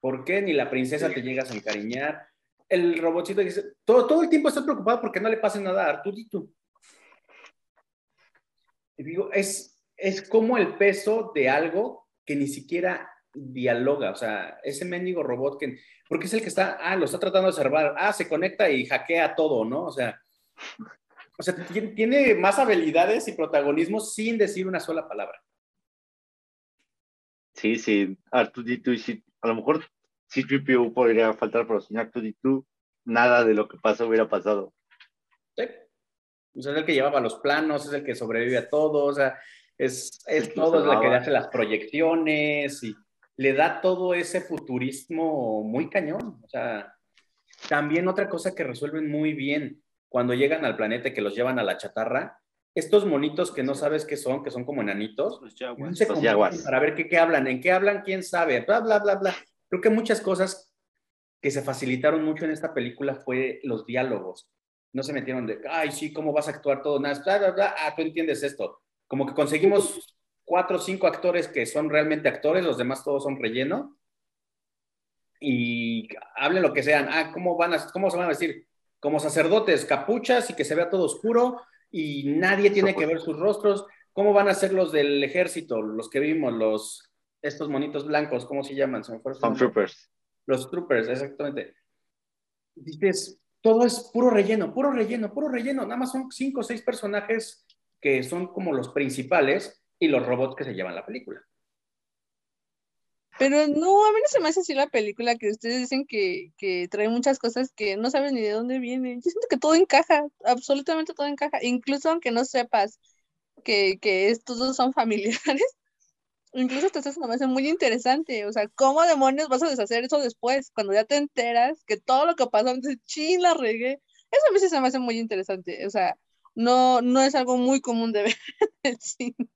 ¿Por qué ni la princesa te llegas a encariñar? El robotcito dice, todo, todo el tiempo estoy preocupado porque no le pase nada a Arturito. Y digo, es, es como el peso de algo que ni siquiera dialoga, o sea, ese mendigo robot que, porque es el que está, ah, lo está tratando de observar, ah, se conecta y hackea todo, ¿no? O sea, o sea, tiene más habilidades y protagonismo sin decir una sola palabra. Sí, sí, Artudito y a lo mejor si Tripio podría faltar, pero sin Artudito, nada de lo que pasó hubiera pasado. Sí. O sea, es el que llevaba los planos, es el que sobrevive a todo, o sea, es, es todo, es el que hace las proyecciones y le da todo ese futurismo muy cañón. O sea, también otra cosa que resuelven muy bien, cuando llegan al planeta que los llevan a la chatarra, estos monitos que no sabes qué son, que son como enanitos, los jaguars, para ver qué, qué hablan, en qué hablan, quién sabe, bla, bla, bla, bla. Creo que muchas cosas que se facilitaron mucho en esta película fue los diálogos. No se metieron de, ay, sí, ¿cómo vas a actuar todo? Nada, bla, bla, bla. Ah, tú entiendes esto. Como que conseguimos cuatro o cinco actores que son realmente actores, los demás todos son relleno. Y hablen lo que sean. Ah, ¿cómo, van a, cómo se van a decir? Como sacerdotes, capuchas y que se vea todo oscuro y nadie tiene que ver sus rostros. ¿Cómo van a ser los del ejército, los que vimos, los estos monitos blancos, ¿cómo se llaman? Se troopers. Los troopers, exactamente. Dices, todo es puro relleno, puro relleno, puro relleno. Nada más son cinco o seis personajes que son como los principales y los robots que se llevan la película. Pero no, a mí no se me hace así la película que ustedes dicen que, que trae muchas cosas que no saben ni de dónde vienen. Yo siento que todo encaja, absolutamente todo encaja, incluso aunque no sepas que, que estos dos son familiares, incluso te me hace muy interesante. O sea, ¿cómo demonios vas a deshacer eso después? Cuando ya te enteras que todo lo que pasó, entonces, ching, la regué. Eso a mí sí se me hace muy interesante. O sea, no, no es algo muy común de ver en el cine.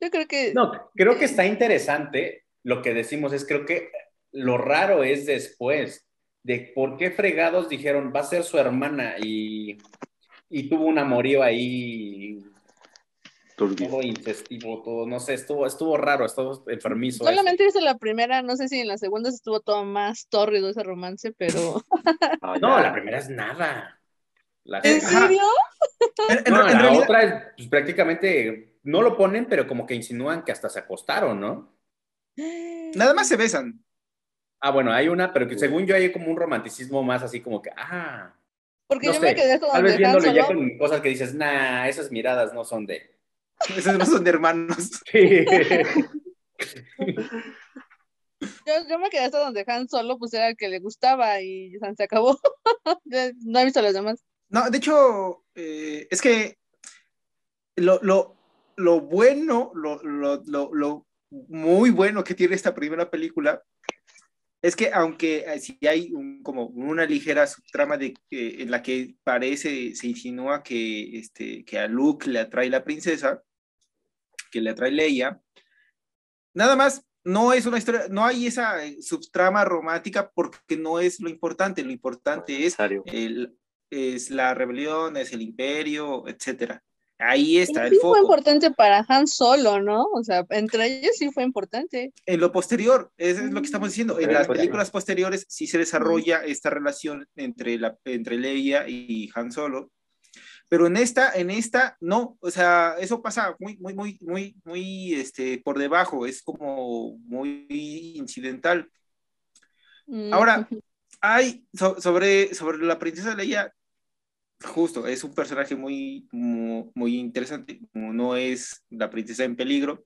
Yo creo que... No, creo que está interesante lo que decimos es, creo que lo raro es después de por qué fregados dijeron, va a ser su hermana y, tuvo un amorío ahí todo incestivo, todo, no sé, estuvo, estuvo raro, estuvo enfermizo. Solamente hizo la primera, no sé si en la segunda estuvo todo más tórrido ese romance, pero... no, la primera es nada. ¿En serio? no, la otra es pues, prácticamente, no lo ponen, pero como que insinúan que hasta se acostaron, ¿no? Nada más se besan. Ah, bueno, hay una, pero que según yo hay como un romanticismo más así como que, ah. Porque yo me quedé Tal vez viéndolo ya con cosas que dices, nah, esas miradas no son de. Esas no son de hermanos. Yo, me quedé hasta donde Han solo pues era el que le gustaba y se acabó. no he visto las demás. No, de hecho, eh, es que lo, lo, lo bueno, lo, lo, lo, muy bueno que tiene esta primera película Es que aunque eh, si hay como una ligera subtrama de, en la que parece, se insinúa que, este, que a Luke le atrae la princesa, que le atrae Leia, nada más no es una historia, no hay esa eh, subtrama romántica porque no es lo importante, lo importante es, el, es la rebelión, es el imperio, etcétera. Ahí está el foco. fue importante para Han Solo, ¿no? O sea, entre ellos sí fue importante. En lo posterior, eso es lo que estamos diciendo. En las películas posteriores sí se desarrolla esta relación entre, la, entre Leia y Han Solo. Pero en esta, en esta, no, o sea, eso pasa muy, muy, muy, muy, muy, este, por debajo, es como muy incidental. Ahora, mm. hay sobre, sobre la princesa Leia, justo, es un personaje muy, muy, interesante, no es la princesa en peligro,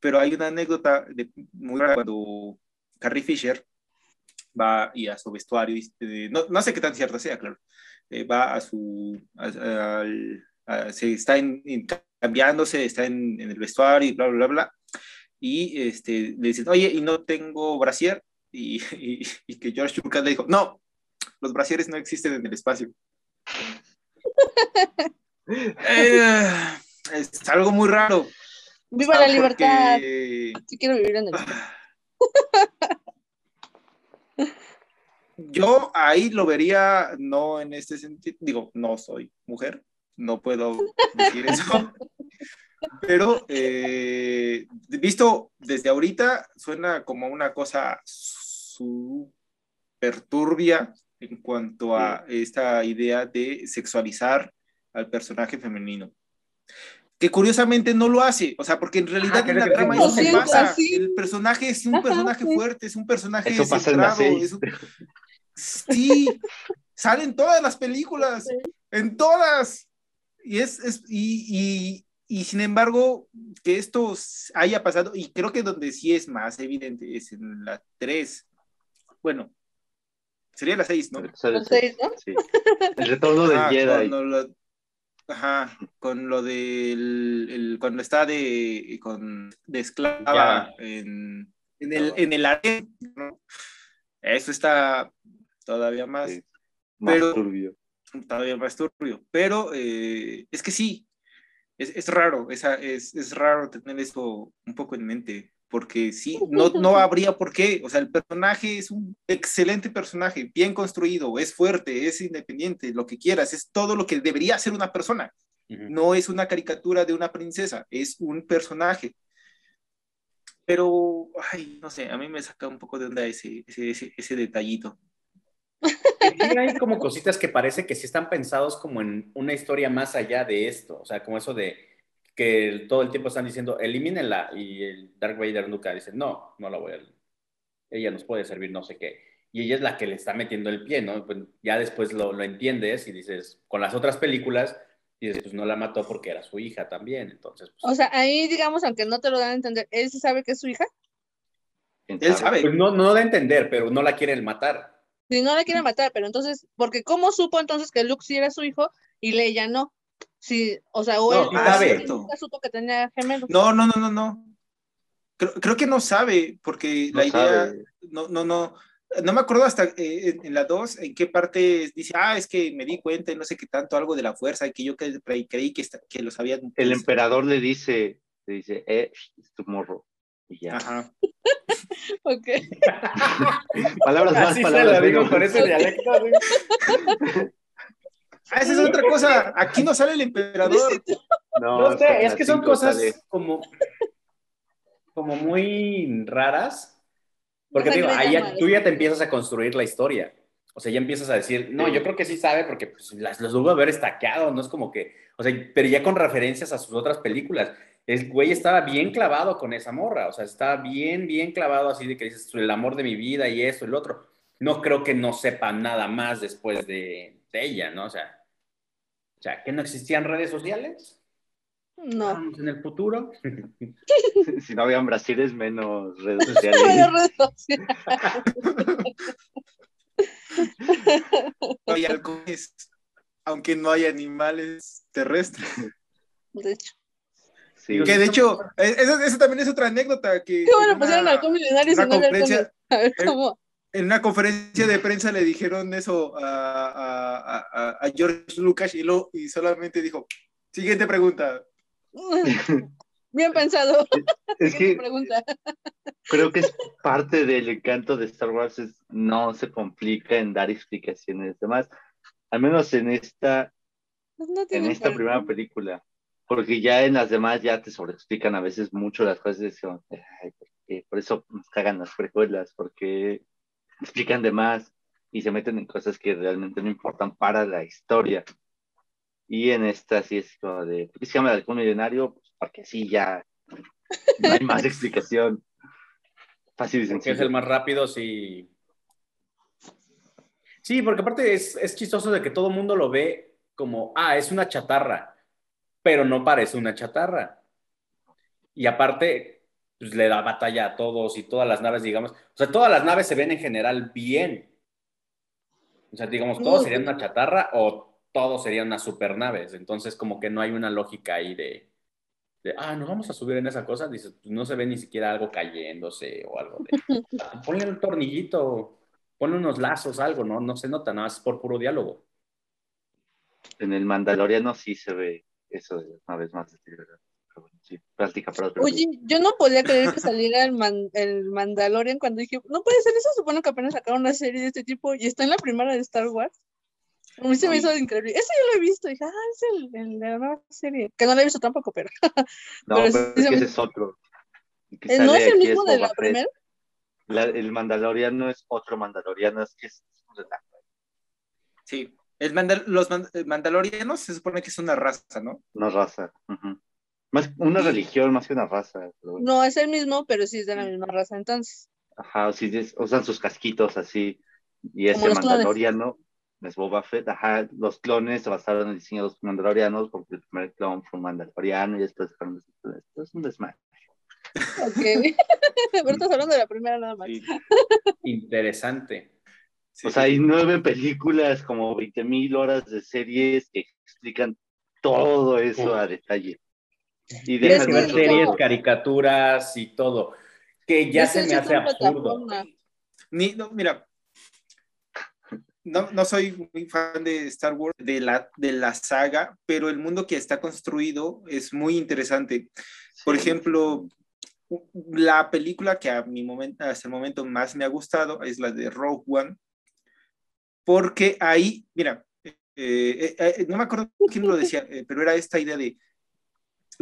pero hay una anécdota de, muy rara cuando Carrie Fisher va y a su vestuario, eh, no, no, sé qué tan cierta sea, claro, eh, va a su, se está cambiándose, está en, el vestuario y bla, bla, bla, y este, le dicen, oye, y no tengo brasier, y, y, que George Lucas le dijo, no, los brasieres no existen en el espacio. Eh, es algo muy raro. Viva la libertad. Sí quiero vivir en el Yo ahí lo vería, no en este sentido, digo, no soy mujer, no puedo decir eso, pero eh, visto desde ahorita suena como una cosa súper turbia, en cuanto a esta idea de sexualizar al personaje femenino. Que curiosamente no lo hace, o sea, porque en realidad en la trama eso se pasa. El personaje es un personaje fuerte, es un personaje eso centrado. Sí, salen todas las películas, en todas. Y es, es y, y, y, sin embargo, que esto haya pasado, y creo que donde sí es más evidente es en la 3. Bueno, Sería la 6, ¿no? La 6, ¿no? Sí. El retorno del Jedi. Lo, ajá, con lo del. El, cuando está de, con, de esclava en, en, el, en el área, ¿no? Eso está todavía más. más turbio. Todavía más turbio. Pero eh, es que sí, es, es raro, esa, es, es raro tener eso un poco en mente porque sí, no, no habría por qué, o sea, el personaje es un excelente personaje, bien construido, es fuerte, es independiente, lo que quieras, es todo lo que debería ser una persona. No es una caricatura de una princesa, es un personaje. Pero, ay, no sé, a mí me saca un poco de onda ese, ese, ese, detallito. hay como cositas que parece que sí están pensados como en una historia más allá de esto, o sea, como eso de que todo el tiempo están diciendo, elimínenla, y el Dark Vader nunca dice, no, no la voy a, ella nos puede servir no sé qué. Y ella es la que le está metiendo el pie, ¿no? Pues ya después lo, lo entiendes y dices, con las otras películas, dices, pues no la mató porque era su hija también, entonces. Pues, o sea, ahí, digamos, aunque no te lo dan a entender, ¿él sí sabe que es su hija? Él sabe. Pues no, no da a entender, pero no la quieren matar. Sí, no la quieren matar, pero entonces, porque ¿cómo supo entonces que Luke sí era su hijo y Leia no? Sí, o sea, o no, él supo que tenía gemelos. No, no, no, no, no. Creo, creo que no sabe, porque la idea, no, no, no, no me acuerdo hasta eh, en, la 2 en qué parte dice, ah, es que me di cuenta y no sé qué tanto, algo de la fuerza, y que yo creí, creí que, que lo sabía. El emperador le dice, le dice, eh, es tu morro. Y ya. Ajá. ok. palabras más, palabras menos. con ese dialecto. Ah, esa es otra cosa. Aquí no sale el emperador. No, sé, es que son cosas como, como muy raras. Porque digo, ahí tú ya te empiezas a construir la historia. O sea, ya empiezas a decir, no, yo creo que sí sabe porque pues, las, los a haber estaqueado, no es como que, o sea, pero ya con referencias a sus otras películas. El güey estaba bien clavado con esa morra, o sea, estaba bien, bien clavado así de que dices, el amor de mi vida y eso, el otro. No creo que no sepa nada más después de, de ella, ¿no? O sea, o sea, que no existían redes sociales. No. en el futuro. si no habían brasiles, menos redes sociales. redes sociales. no hay halcones, aunque no hay animales terrestres. De hecho. Sí. Que de hecho, esa, también es otra anécdota que. Qué bueno, pusieron halcón milenario y no A ver, ¿cómo? En una conferencia de prensa le dijeron eso a, George Lucas y, lo, y solamente dijo, siguiente pregunta. Bien pensado. Es que creo que es parte del encanto de Star Wars, es, no se complica en dar explicaciones. Además, al menos en esta, pues en esta primera película, porque ya en las demás ya te sobreexplican a veces mucho las cosas. por eso nos cagan las precuelas, porque explican de más y se meten en cosas que realmente no importan para la historia. Y en esta sí es como de, ¿por qué se llama el halcón millonario? Pues porque sí, ya no hay más explicación. Fácil y sencillo. es el más rápido, sí. Sí, porque aparte es, es chistoso de que todo el mundo lo ve como, ah, es una chatarra, pero no parece una chatarra. Y aparte, pues le da batalla a todos y todas las naves, digamos, o sea, todas las naves se ven en general bien. O sea, digamos, todos serían una chatarra o todos serían unas supernaves. Entonces, como que no hay una lógica ahí de, ah, nos vamos a subir en esa cosa. Dice, pues no se ve ni siquiera algo cayéndose o algo de, ponle un tornillito, ponle unos lazos, algo, ¿no? No se nota, nada más por puro diálogo. En el Mandaloriano sí se ve eso de una vez más. Sí, práctica para Oye, yo no podía creer que saliera el, el Mandalorian cuando dije, no puede ser eso, supongo que apenas sacaron una serie de este tipo y está en la primera de Star Wars. A mí se me hizo increíble. Ese yo lo he visto. Dije, ah, es el, el, de la nueva serie. Que no lo he visto tampoco, pero. No, pero, es que ese es otro. Eh, ¿No es el mismo de la primera? el Mandaloriano es otro Mandaloriano. Es que es. Sí. El los Mandalorianos se supone que es una raza, ¿no? Una raza. Más, una religión más que una raza. No, es el mismo, pero sí es de la misma raza entonces. Ajá, sí, usan sus casquitos así. Y ese Mandaloriano es Boba Fett, ajá, los clones se basaron en el diseño de los mandalorianos, porque el primer clon fue un mandaloriano y después fueron esto es un desmadre. Ok, pero estás hablando de la primera nada más. Interesante. o sea, hay nueve películas, como 20 mil horas de series que explican todo eso a detalle. Y de ver series, caricaturas y todo, que ya se me hace absurdo. Ni, no, mira, no, no soy muy fan de Star Wars, de la, de la saga, pero el mundo que está construido es muy interesante. Por ejemplo, la película que a mi momento, hasta el momento más me ha gustado es la de Rogue One, porque ahí, mira, eh, eh, eh, no me acuerdo quién lo decía, pero era esta idea de,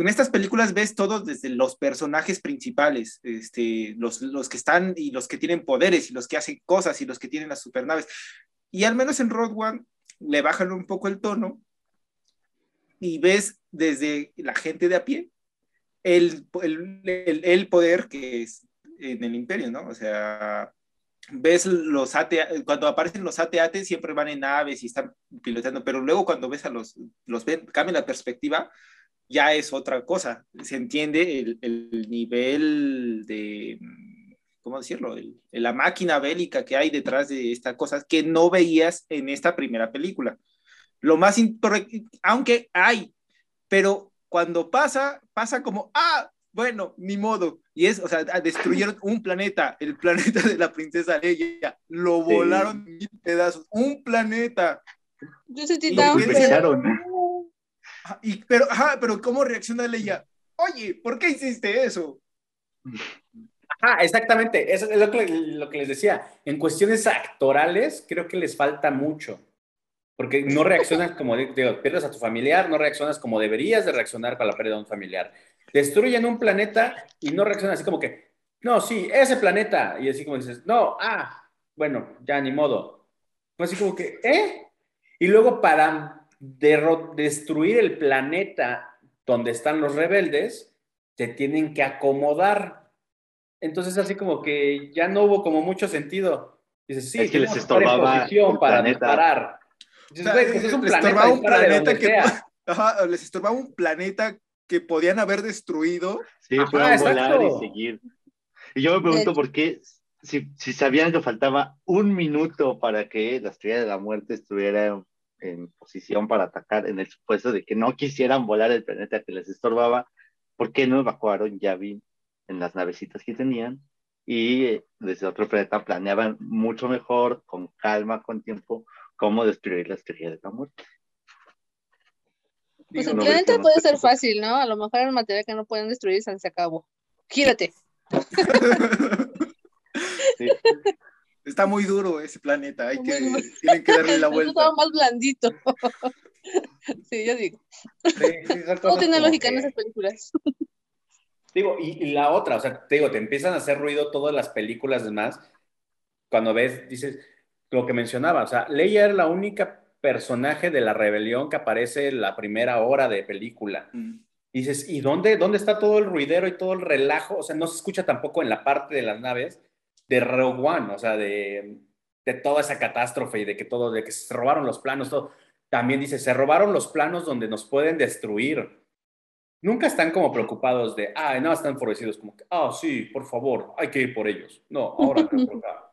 en estas películas ves todo desde los personajes principales, este, los, los que están y los que tienen poderes y los que hacen cosas y los que tienen las supernaves. Y al menos en Road One le bajan un poco el tono y ves desde la gente de a pie el, el, poder que es en el imperio, ¿no? O sea, ves los AT, cuando aparecen los AT-AT siempre van en naves y están pilotando, pero luego cuando ves a los, los ven, cambia la perspectiva, ya es otra cosa. Se entiende el, el nivel de ¿cómo decirlo? la máquina bélica que hay detrás de esta cosa que no veías en esta primera película. Lo más aunque hay, pero cuando pasa, pasa como, ah, bueno, ni modo. Y es, o sea, destruyeron un planeta, el planeta de la princesa Leia, lo volaron en mil pedazos, un planeta. Yo sentí pero, ajá, pero ¿cómo reacciona Leia? Oye, ¿por qué hiciste eso? Ah, exactamente. Eso es lo que, lo que les decía. En cuestiones actorales, creo que les falta mucho. Porque no reaccionas como, digo, pierdes a tu familiar, no reaccionas como deberías de reaccionar con la pérdida de un familiar. Destruyen un planeta y no reaccionas así como que, no, sí, ese planeta. Y así como dices, no, ah, bueno, ya ni modo. Pues así como que, ¿eh? Y luego para destruir el planeta donde están los rebeldes, te tienen que acomodar entonces así como que ya no hubo como mucho sentido. Dices, sí, es que les estorbaba para disparar. es un planeta, un planeta que les estorbaba un planeta que podían haber destruido. Sí, puedan volar y seguir. Y yo me pregunto por qué, si, si, sabían que faltaba un minuto para que la estrella de la muerte estuviera en, posición para atacar, en el supuesto de que no quisieran volar el planeta que les estorbaba, ¿por qué no evacuaron Yavin en las navecitas que tenían y desde otro planeta planeaban mucho mejor, con calma, con tiempo, cómo destruir la estrella de la muerte. Pues el planeta puede ser fácil, ¿no? A lo mejor el material que no pueden destruir se acabó. Gírate. Está muy duro ese planeta, hay que, tienen que darle la vuelta. Estaba más blandito. sí, yo digo. Todo tiene lógica en esas películas. Digo, y, la otra, o sea, te digo, te empiezan a hacer ruido todas las películas demás. Cuando ves, dices, lo que mencionaba, o sea, Leia era la única personaje de la rebelión que aparece en la primera hora de película. Mm. dices, ¿y dónde, dónde está todo el ruidero y todo el relajo? O sea, no se escucha tampoco en la parte de las naves de Rogue One, o sea, de, de toda esa catástrofe y de que todo, de que se robaron los planos, todo. También dice, se robaron los planos donde nos pueden destruir nunca están como preocupados de, ah, no, están enfurecidos, como que, ah, sí, por favor, hay que ir por ellos. No, ahora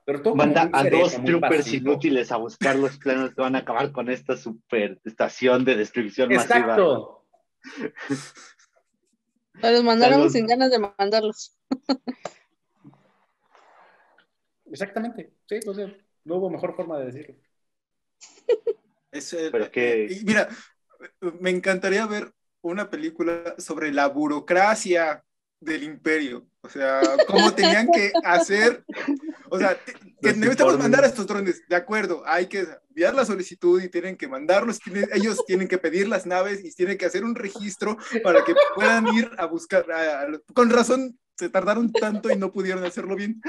Pero todo Manda a dos troopers inútiles a buscar los planos que van a acabar con esta super estación de destrucción Exacto. masiva. los mandaron sin ganas de mandarlos. Exactamente, sí, no hubo mejor forma de decirlo. Pero que... mira, me encantaría ver una película sobre la burocracia del imperio. O sea, cómo tenían que hacer, o sea, que necesitamos mandar a estos drones, de acuerdo, hay que enviar la solicitud y tienen que mandarlos, ellos tienen que pedir las naves y tienen que hacer un registro para que puedan ir a buscar, con razón se tardaron tanto y no pudieron hacerlo bien.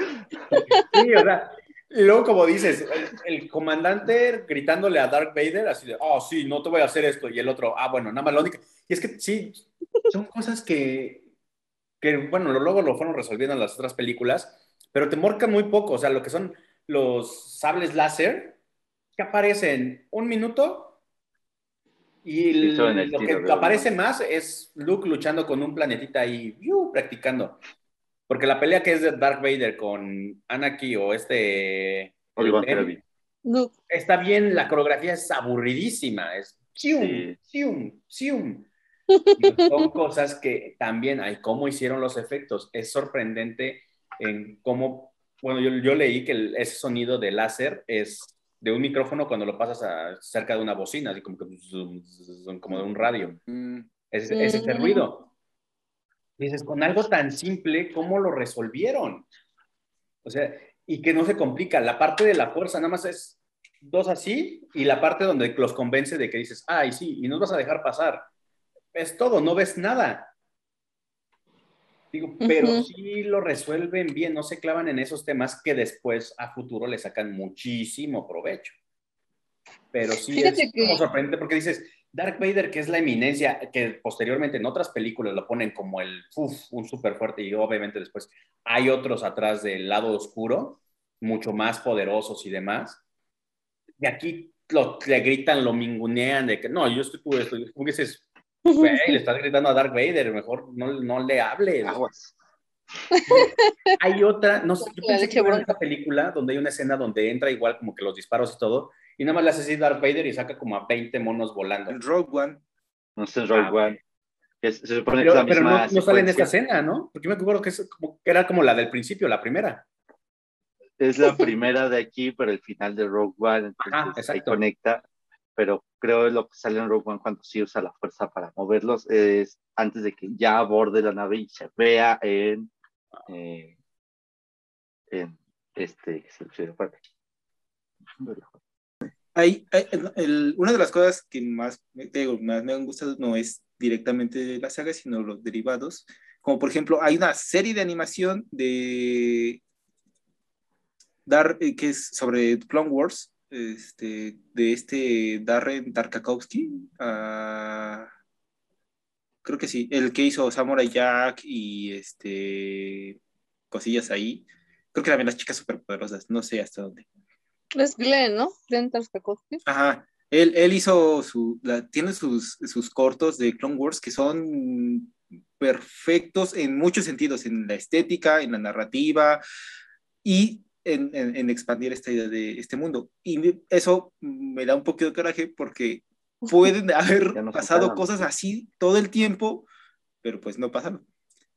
Sí, o sea, y luego, como dices, el, comandante gritándole a Dark Vader, así de, oh, sí, no te voy a hacer esto. Y el otro, ah, bueno, nada más lo único. Y es que sí, son cosas que, que, bueno, luego lo fueron resolviendo en las otras películas, pero te morcan muy poco. O sea, lo que son los sables láser, que aparecen un minuto y lo que aparece más es Luke luchando con un planetita ahí, practicando. Porque la pelea que es de Dark Vader con Anakin o este... Está bien, la coreografía es aburridísima, es chium, chium, chium. son cosas que también hay cómo hicieron los efectos. Es sorprendente en cómo, bueno, yo, leí que ese sonido de láser es de un micrófono cuando lo pasas a, cerca de una bocina, así como, que, como de un radio. Mm. Es, es ese ruido dices, con algo tan simple, ¿cómo lo resolvieron? O sea, y que no se complica. La parte de la fuerza nada más es dos así y la parte donde los convence de que dices, ay, sí, y nos vas a dejar pasar. Es todo, no ves nada. Digo, pero sí lo resuelven bien, no se clavan en esos temas que después a futuro le sacan muchísimo provecho. Pero sí es como sorprendente porque dices, Dark Vader, que es la eminencia, que posteriormente en otras películas lo ponen como el, uf, un súper fuerte y obviamente después hay otros atrás del lado oscuro, mucho más poderosos y demás. Y aquí lo, le gritan, lo mingunean de que no, yo estoy puro esto. Como que dices, le estás gritando a Dark Vader, mejor no, no le hables. hay otra, no sé, yo pensé que era esta película donde hay una escena donde entra igual como que los disparos y todo, y nada más le hace así Darth Vader y saca como a 20 monos volando. En Rogue One. No sé, Rogue ah, One. se supone pero, que es la no, no, sale en esta escena, ¿no? Porque yo me acuerdo que, es como, que era como la del principio, la primera. Es la primera de aquí, pero el final de Rogue One, entonces ahí conecta. Pero creo lo que sale en Rogue One cuando sí usa la fuerza para moverlos es antes de que ya aborde la nave y se vea en, eh, en este, se una de las cosas que más, más me han gustado no es directamente la saga, sino los derivados. Como por ejemplo, hay una serie de animación de Dar, eh, que es sobre Clone Wars, este, de este Darren Tarkakowski. Ah, creo que sí, el que hizo Samurai Jack y este cosillas ahí. Creo que también las chicas superpoderosas, no sé hasta dónde. Es Glenn, ¿no? Glenn Tartakovsky. Ajá. Él, él hizo su, tiene sus, sus cortos de Clone Wars que son perfectos en muchos sentidos, en la estética, en la narrativa y en, en, expandir esta idea de este mundo. Y eso me da un poquito de coraje porque pueden haber pasado cosas así todo el tiempo, pero pues no pasaron.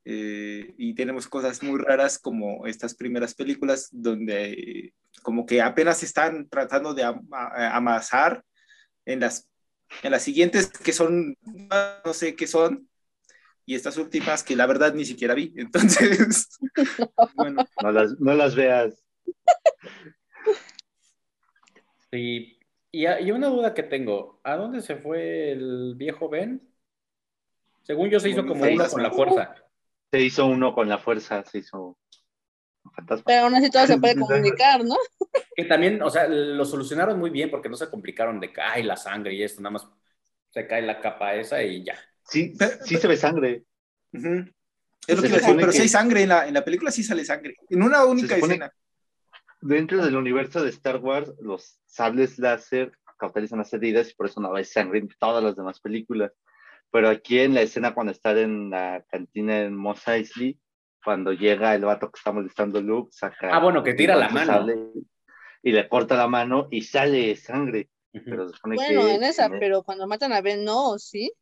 Eh, y tenemos cosas muy raras como estas primeras películas donde como que apenas están tratando de amasar en las, en las siguientes que son, no sé qué son, y estas últimas que la verdad ni siquiera vi. Entonces, bueno. No las, no las veas. Sí, y, y, una duda que tengo, ¿a dónde se fue el viejo Ben? Según yo se hizo como uno con la fuerza. Se hizo uno con la fuerza, se hizo fantasma. Pero aún así todo se puede comunicar, ¿no? Que también, o sea, lo solucionaron muy bien porque no se complicaron de que, ay, la sangre y esto, nada más se cae la capa esa y ya. Sí, sí se ve sangre. Es lo que iba a decir, pero sí hay sangre en la, en la película, sí sale sangre. En una única escena. Dentro del universo de Star Wars, los sables láser cauterizan las heridas y por eso no hay sangre en todas las demás películas. Pero aquí en la escena cuando está en la cantina en Mos Eisley, cuando llega el vato que está molestando Luke, saca... Ah, bueno, que tira la mano. Y le corta la mano y sale sangre. bueno, en esa, pero cuando matan a Ben, no, ¿sí?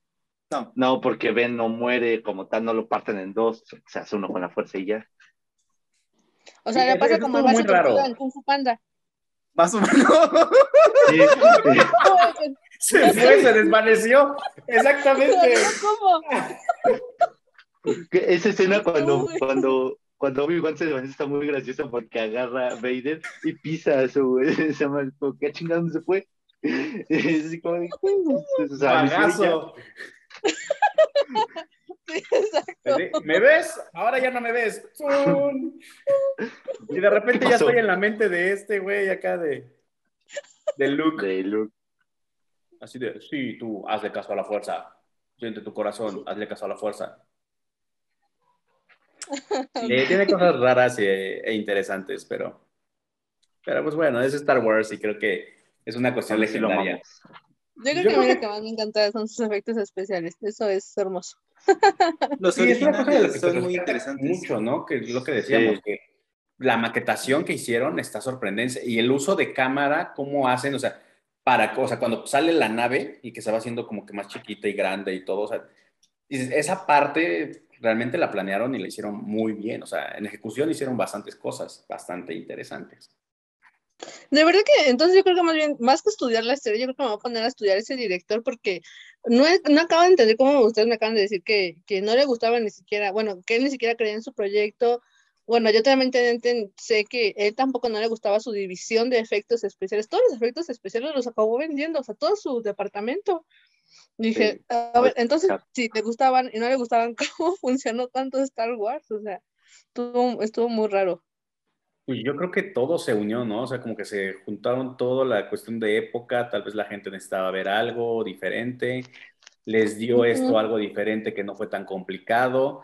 No. No, porque Ben no muere como tal, no lo parten en dos, se hace uno con la fuerza y ya. O sea, le pasa como el raro. en Kung Fu Panda. Más o menos. Sí, Se fue, se desvaneció. Exactamente. ¿Cómo? Esa escena cuando, cuando, cuando Obi-Wan se desvanece está muy graciosa porque agarra a Vader y pisa a su esa ¿qué chingados se fue? Es así como de, Pagazo. ¿Me ves? Ahora ya no me ves. Y de repente ya estoy en la mente de este güey acá de, de Luke. De Luke. Así de, sí, tú hazle caso a la fuerza. Siente tu corazón, hazle caso a la fuerza. tiene cosas raras e, e, interesantes, pero, pero pues bueno, es Star Wars y creo que es una cuestión legendaria. Yo creo que a mí lo que más me encanta son sus efectos especiales. Eso es hermoso. Los sí, es una cosa son muy interesantes. Mucho, ¿no? Que es lo que decíamos, que la maquetación que hicieron está sorprendente y el uso de cámara, cómo hacen, o sea, para, o sea, cuando sale la nave y que se va haciendo como que más chiquita y grande y todo, o sea, esa parte realmente la planearon y la hicieron muy bien, o sea, en ejecución hicieron bastantes cosas bastante interesantes. De verdad que entonces yo creo que más bien, más que estudiar la historia, yo creo que me voy a poner a estudiar ese director porque no, no acabo de entender cómo ustedes me acaban de decir que, que no le gustaba ni siquiera, bueno, que él ni siquiera creía en su proyecto. Bueno, yo también sé que él tampoco no le gustaba su división de efectos especiales. Todos los efectos especiales los acabó vendiendo, o sea, todo su departamento. Dije, a ver, entonces, si le gustaban y no le gustaban, ¿cómo funcionó tanto Star Wars? O sea, estuvo, estuvo muy raro. Pues yo creo que todo se unió, ¿no? O sea, como que se juntaron todo, la cuestión de época, tal vez la gente necesitaba ver algo diferente, les dio esto algo diferente que no fue tan complicado,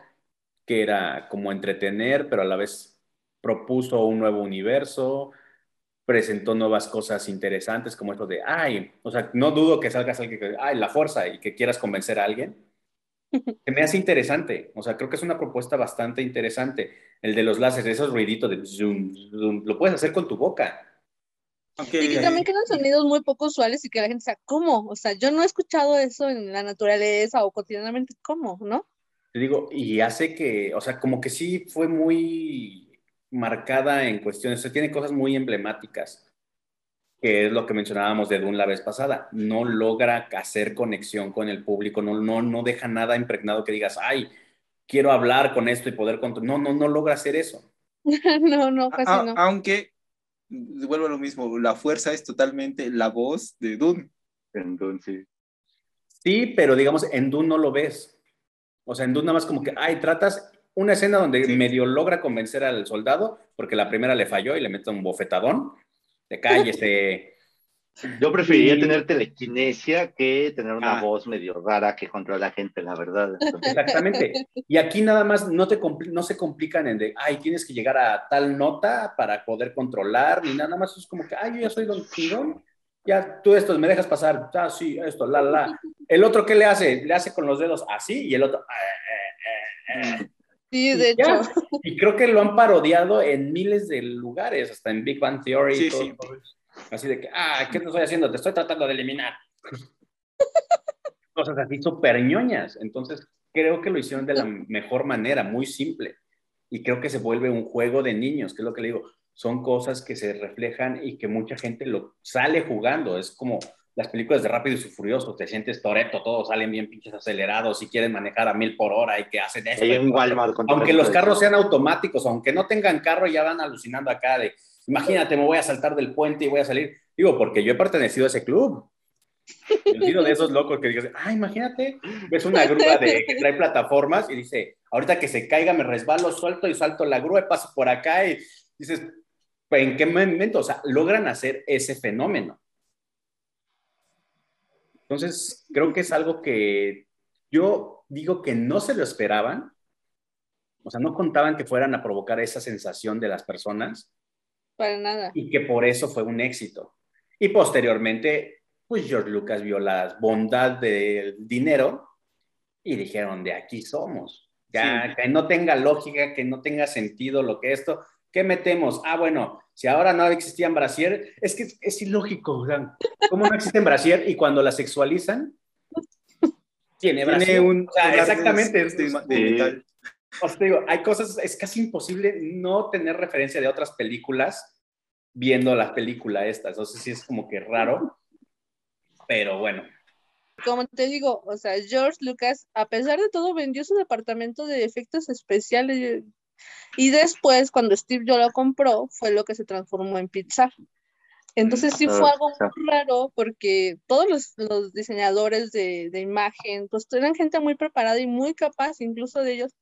que era como entretener, pero a la vez propuso un nuevo universo, presentó nuevas cosas interesantes como esto de, ay, o sea, no dudo que salgas alguien que, ay, la fuerza y que quieras convencer a alguien. Se me hace interesante, o sea, creo que es una propuesta bastante interesante el de los láseres, esos ruiditos de zoom, zoom, lo puedes hacer con tu boca. Y que también quedan sonidos muy poco usuales y que la gente sea, ¿cómo? O sea, yo no he escuchado eso en la naturaleza o cotidianamente, ¿cómo? ¿No? Te digo, y hace que, o sea, como que sí fue muy marcada en cuestiones, o sea, tiene cosas muy emblemáticas, que es lo que mencionábamos de Dune la vez pasada, no logra hacer conexión con el público, no, no, no deja nada impregnado que digas, ay, quiero hablar con esto y poder controlar. No, no, no logra hacer eso. no, no, casi no. Aunque, vuelvo a lo mismo, la fuerza es totalmente la voz de Dune. En Dune, sí. Sí, pero digamos, en Dune no lo ves. O sea, en Dune nada más como que, ay, tratas una escena donde medio logra convencer al soldado, porque la primera le falló y le mete un bofetadón, calle, este yo preferiría tener telequinesia que tener una ah. voz medio rara que controla a la gente, la verdad. Exactamente. Y aquí nada más no, te no se complican en de, ay, tienes que llegar a tal nota para poder controlar, ni nada más. Es como que, ay, yo ya soy Don Quirón, ya tú esto, me dejas pasar, ah, sí, esto, la, la. El otro, ¿qué le hace? Le hace con los dedos así y el otro, eh, eh, eh, Sí, de hecho. Y creo que lo han parodiado en miles de lugares, hasta en Big Bang Theory. Sí, sí. Así de que, ah, ¿qué te estoy haciendo? Te estoy tratando de eliminar. Cosas así súper ñoñas. Entonces, creo que lo hicieron de la mejor manera, muy simple. Y creo que se vuelve un juego de niños, que es lo que le digo. Son cosas que se reflejan y que mucha gente lo sale jugando. Es como las películas de Rápido y Furioso, te sientes toreto, todos salen bien pinches acelerados y quieren manejar a mil por hora y que hacen esto. aunque los carros sean automáticos, aunque no tengan carro, ya van alucinando acá de, imagínate, me voy a saltar del puente y voy a salir. Digo, porque yo he pertenecido a ese club. El sido de esos locos que dices, ah, imagínate, ves una grúa de, que trae plataformas y dice, ahorita que se caiga me resbalo, suelto y salto la grúa y paso por acá y dices, ¿en qué momento? O sea, logran hacer ese fenómeno. Entonces, creo que es algo que yo digo que no se lo esperaban, o sea, no contaban que fueran a provocar esa sensación de las personas. Para nada. Y que por eso fue un éxito. Y posteriormente, pues George Lucas vio la bondad del dinero y dijeron, de aquí somos. Ya, que no tenga lógica, que no tenga sentido lo que esto, ¿qué metemos? Ah, bueno, si ahora no existían brasier, es que es, ilógico, o ¿cómo no existen brasier y cuando la sexualizan? Tiene, tiene un... exactamente. digo, hay cosas, es casi imposible no tener referencia de otras películas viendo la película esta. Entonces sí es como que raro, pero bueno. Como te digo, o sea, George Lucas, a pesar de todo, vendió su departamento de efectos especiales. Y después, cuando Steve Jobs lo compró, fue lo que se transformó en Pixar. Entonces sí fue algo muy raro porque todos los, diseñadores de, imagen, pues eran gente muy preparada y muy capaz, incluso de ellos.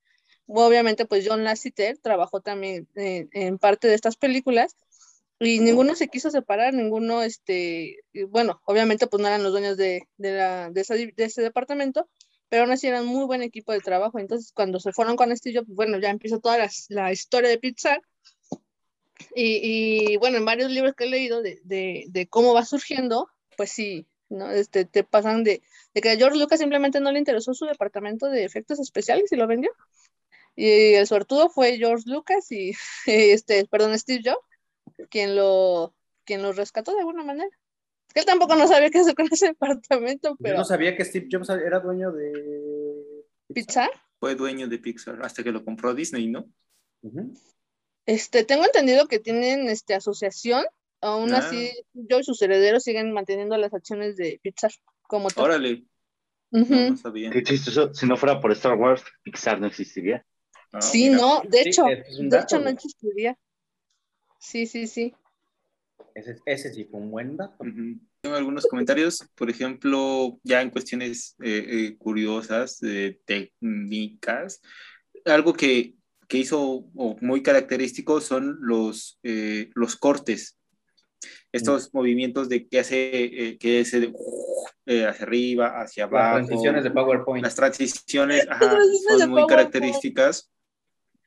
Obviamente, pues John Lasseter trabajó también en, parte de estas películas y ninguno se quiso separar, ninguno, este, bueno, obviamente pues no eran los dueños de, de, de ese departamento, pero aún así eran muy buen equipo de trabajo. Entonces, cuando se fueron con este pues, bueno, ya empieza toda la, historia de Pixar. Y, bueno, en varios libros que he leído de, de, cómo va surgiendo, pues sí, ¿no? Este, te pasan de, de, que a George Lucas simplemente no le interesó su departamento de efectos especiales y lo vendió. Y el sortudo fue George Lucas y, este, perdón, Steve Jobs, quien lo, quien lo rescató de alguna manera. Él tampoco no sabía qué hacer con ese departamento, pero... Yo no sabía que Steve Jobs era dueño de... ¿Pixar? Fue dueño de Pixar hasta que lo compró Disney, ¿no? Este, tengo entendido que tienen este, asociación, aún ah. así yo y sus herederos siguen manteniendo las acciones de Pixar como tal. Órale. no, sabía. Qué chistoso, si no fuera por Star Wars, Pixar no existiría. Ah, sí, no, de hecho, de hecho no existiría. Sí, sí, sí. Ese, ese sí fue un buen dato. Tengo algunos comentarios, por ejemplo, ya en cuestiones eh, eh, curiosas, de técnicas. Algo que, que hizo muy característico son los, eh, los cortes. Estos mm. movimientos de que hace, que hace hacia arriba, hacia abajo. Las transiciones de PowerPoint. Las transiciones son muy características.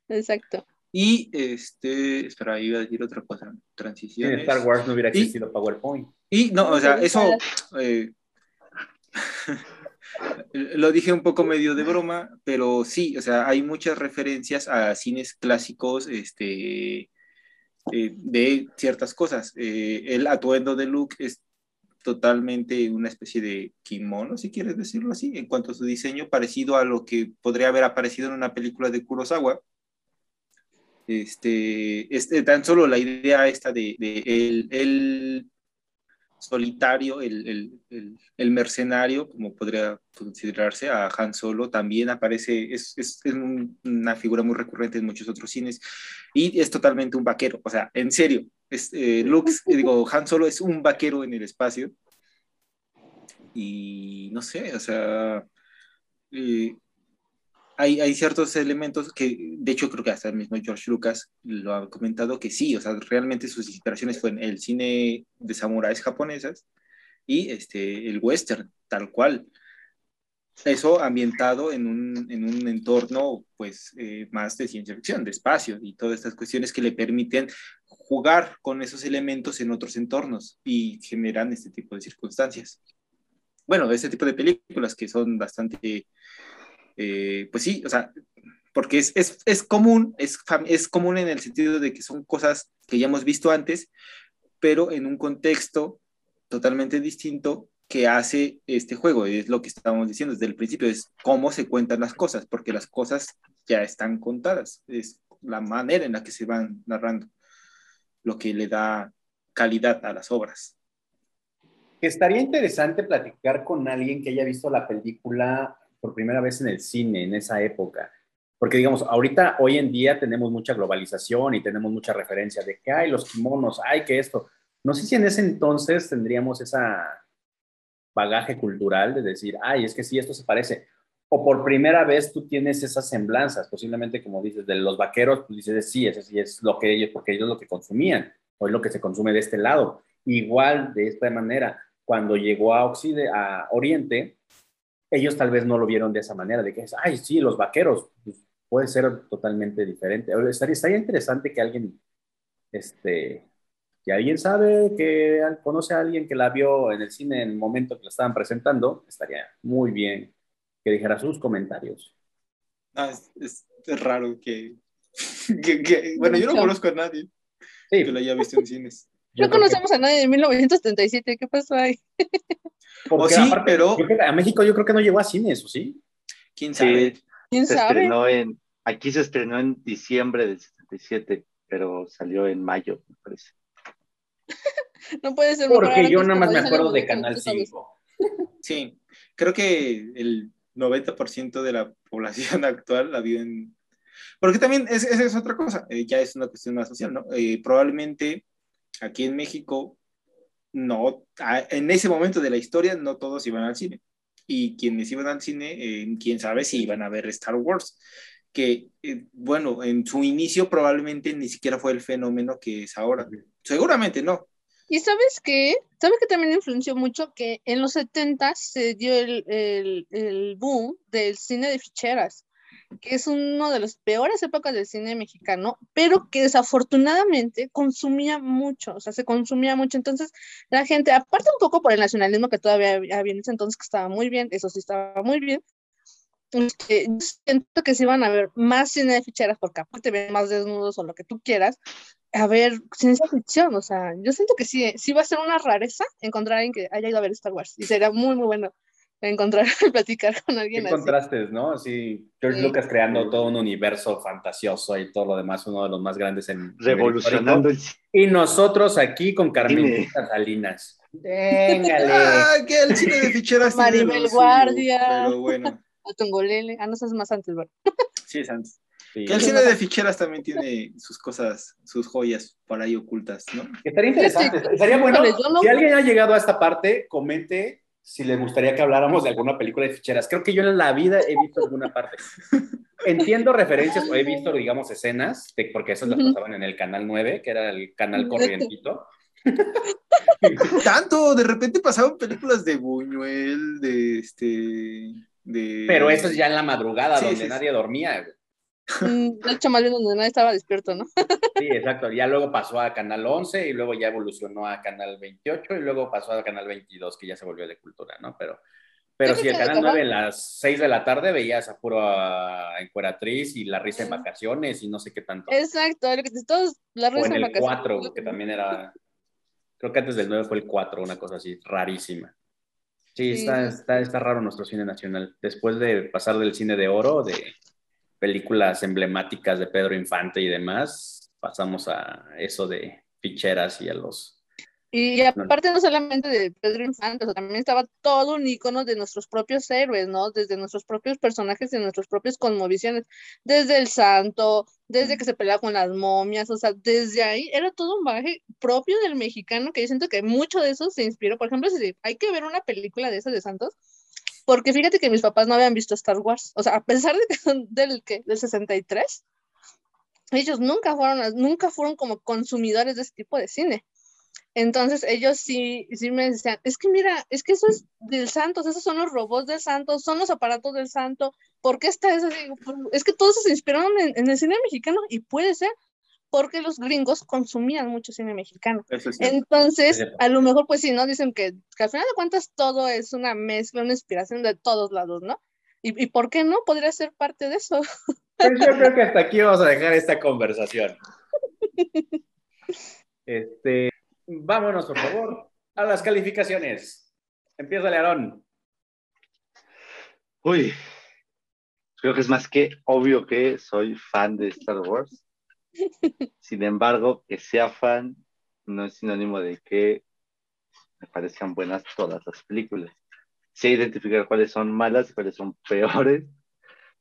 Exacto. Y este, espera, iba a decir otra cosa, transiciones. En Star Wars no hubiera existido PowerPoint. Y no, o sea, eso eh, lo dije un poco medio de broma, pero sí, o sea, hay muchas referencias a cines clásicos, este, eh, de ciertas cosas. Eh, el atuendo de Luke es totalmente una especie de kimono, si quieres decirlo así, en cuanto a su diseño, parecido a lo que podría haber aparecido en una película de Kurosawa este, este, tan solo la idea esta de, el, solitario, el, mercenario, como podría considerarse a Han Solo, también aparece, es, una figura muy recurrente en muchos otros cines y es totalmente un vaquero, o sea, en serio, es, eh, digo, Han Solo es un vaquero en el espacio y no sé, o sea, eh, hay, ciertos elementos que, de hecho, creo que hasta el mismo George Lucas lo ha comentado que sí, o sea, realmente sus inspiraciones fueron el cine de samuráis japonesas y este, el western, tal cual. Eso ambientado en un, en un entorno, pues, eh, más de ciencia ficción, de espacio y todas estas cuestiones que le permiten jugar con esos elementos en otros entornos y generan este tipo de circunstancias. Bueno, este tipo de películas que son bastante eh, pues sí, o sea, porque es, es, es común, es, es común en el sentido de que son cosas que ya hemos visto antes, pero en un contexto totalmente distinto que hace este juego, es lo que estábamos diciendo desde el principio, es cómo se cuentan las cosas, porque las cosas ya están contadas, es la manera en la que se van narrando, lo que le da calidad a las obras. Estaría interesante platicar con alguien que haya visto la película por primera vez en el cine, en esa época. Porque digamos, ahorita, hoy en día tenemos mucha globalización y tenemos mucha referencia de que hay los kimonos, hay que esto. No sé si en ese entonces tendríamos esa bagaje cultural de decir, ay, es que sí, esto se parece. O por primera vez tú tienes esas semblanzas, posiblemente como dices, de los vaqueros, pues dices, sí, eso sí es lo que ellos, porque ellos lo que consumían, o es lo que se consume de este lado. Igual, de esta manera, cuando llegó a, Occidente, a Oriente, ellos tal vez no lo vieron de esa manera, de que, ay, sí, los vaqueros, pues, puede ser totalmente diferente. Estaría, estaría interesante que alguien este, si alguien sabe que conoce a alguien que la vio en el cine en el momento que la estaban presentando, estaría muy bien que dijera sus comentarios. Ah, es, raro que, Bueno, yo no conozco a nadie que lo haya visto en cines. No conocemos a nadie de 1977, ¿qué pasó ahí? Porque sí, pero... a México yo creo que no llegó a cines, ¿o sí? ¿Quién sabe? ¿Quién sabe? en, aquí se estrenó en diciembre del 77, pero salió en mayo, me parece. no puede ser. Porque yo nada más me acuerdo de Canal 5. Sí, creo que el 90% de la población actual la vive en... Porque también esa es, otra cosa, eh, ya es una cuestión más social, ¿no? Eh, probablemente aquí en México, no, en ese momento de la historia no todos iban al cine. Y quienes iban al cine, eh, quién sabe si iban a ver Star Wars que, bueno, en su inicio probablemente ni siquiera fue el fenómeno que es ahora. Seguramente no. Y sabes qué? ¿Sabes que también influenció mucho que en los 70 se dio el, el, el, boom del cine de ficheras, que es una de las peores épocas del cine mexicano, pero que desafortunadamente consumía mucho, o sea, se consumía mucho. Entonces, la gente, aparte un poco por el nacionalismo que todavía había en ese entonces, que estaba muy bien, eso sí estaba muy bien, este, siento que se iban a ver más cine de ficheras porque aparte ven más desnudos o lo que tú quieras, a ver ciencia ficción, o sea, yo siento que sí, sí va a ser una rareza encontrar a alguien que haya ido a ver Star Wars y sería muy, muy bueno encontrar platicar con alguien así. contrastes, ¿no? Sí, George Lucas creando todo un universo fantasioso y todo lo demás, uno de los más grandes en... Revolucionando el... Y nosotros aquí con Carmen Salinas. Véngale. Ah, que el cine de ficheras Maribel Guardia. pero bueno. O Tongolele. Ah, no, es más antes, ¿verdad? Sí, es antes. Que el cine de ficheras también tiene sus cosas, sus joyas por ahí ocultas, ¿no? Estaría interesante. Estaría bueno. Si alguien ha llegado a esta parte, comente si le gustaría que habláramos de alguna película de ficheras. Creo que yo en la vida he visto alguna parte. Entiendo referencias o he visto, digamos, escenas, porque esas las pasaban en el canal 9, que era el canal corrientito. Tanto, de repente pasaban películas de Buñuel, de este. De... Pero eso es ya en la madrugada, donde nadie dormía. Mm, de hecho, más bien donde nadie estaba despierto, ¿no? Sí, exacto. Ya luego pasó a Canal 11 y luego ya evolucionó a Canal 28 y luego pasó a Canal 22, que ya se volvió de cultura, ¿no? Pero, pero sí, el Canal 9 a las 6 de la tarde veías a puro Encueratriz y La Risa en Vacaciones y no sé qué tanto. Exacto, todos La Risa en, en, el 4, que también era, creo que antes del 9 fue el 4, una cosa así, rarísima. Sí, Está, está, está raro nuestro cine nacional. Después de pasar del cine de oro, de películas emblemáticas de Pedro Infante y demás, pasamos a eso de ficheras y a los... Y aparte no solamente de Pedro Infante, también estaba todo un icono de nuestros propios héroes, ¿no? Desde nuestros propios personajes y nuestros propios conmovisiones, desde el santo, desde que se peleaba con las momias, o sea, desde ahí era todo un bagaje propio del mexicano que yo siento que mucho de eso se inspiró. Por ejemplo, si hay que ver una película de esas de Santos, porque fíjate que mis papás no habían visto Star Wars. O sea, a pesar de que son del, ¿qué? del 63, ellos nunca fueron, nunca fueron como consumidores de ese tipo de cine. Entonces ellos sí, sí me decían, es que mira, es que eso es del Santos, esos son los robots del Santos, son los aparatos del Santo, ¿por qué está eso? Es que todos se inspiraron en, el cine mexicano y puede ser, porque los gringos consumían mucho cine mexicano. Entonces, a lo mejor, pues sí, ¿no? Dicen que, al final de cuentas todo es una mezcla, una inspiración de todos lados, ¿no? ¿Y, y por qué no? Podría ser parte de eso. Pues yo creo que hasta aquí vamos a dejar esta conversación. Este, vámonos, por favor, a las calificaciones. Empieza Aarón. Uy, creo que es más que obvio que soy fan de Star Wars. Sin embargo, que sea fan no es sinónimo de que me parezcan buenas todas las películas. Sé identificar cuáles son malas y cuáles son peores,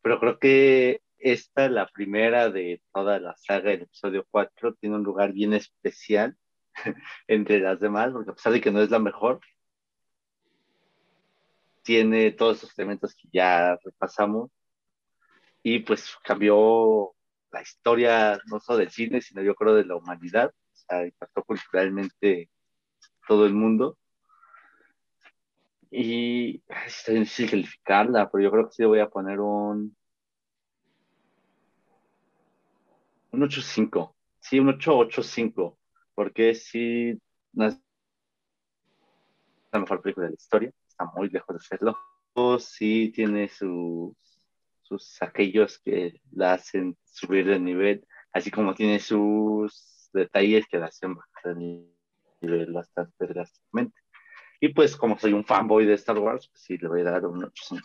pero creo que esta, la primera de toda la saga, el episodio 4, tiene un lugar bien especial entre las demás, porque a pesar de que no es la mejor, tiene todos esos elementos que ya repasamos y pues cambió la historia no solo del cine, sino yo creo de la humanidad, o sea, impactó culturalmente todo el mundo. Y es difícil calificarla, pero yo creo que sí le voy a poner un un 8.5. Sí, un 8.85, porque sí no es la mejor película de la historia, está muy lejos de serlo. Sí tiene sus, sus aquellos que la hacen subir de nivel, así como tiene sus detalles que la hacen bajar de nivel bastante drásticamente. Y pues como soy un fanboy de Star Wars, pues sí le voy a dar un 8.5.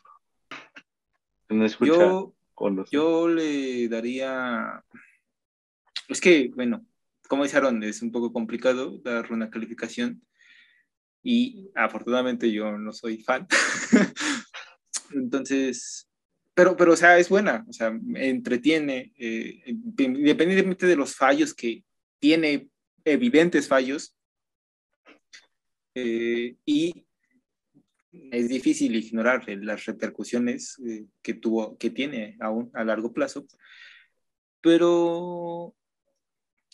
No yo, yo le daría... Es que, bueno, como dijeron, es un poco complicado dar una calificación y afortunadamente yo no soy fan. Entonces, pero, pero, o sea, es buena, o sea, entretiene, eh, independientemente de los fallos que tiene, evidentes fallos, eh, y es difícil ignorar las repercusiones eh, que tuvo, que tiene aún a largo plazo, pero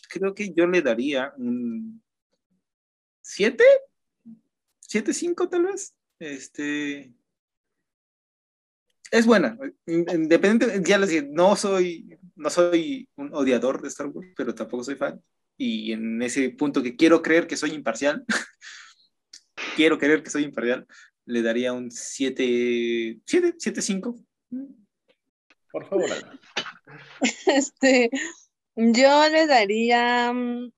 creo que yo le daría un 7, 7-5 tal vez. Este, es buena, independiente, ya les dije, no soy, no soy un odiador de Star Wars, pero tampoco soy fan. Y en ese punto que quiero creer que soy imparcial, quiero creer que soy imparcial, le daría un 7, 7, 7, 5. Por favor. Este, yo le daría mm,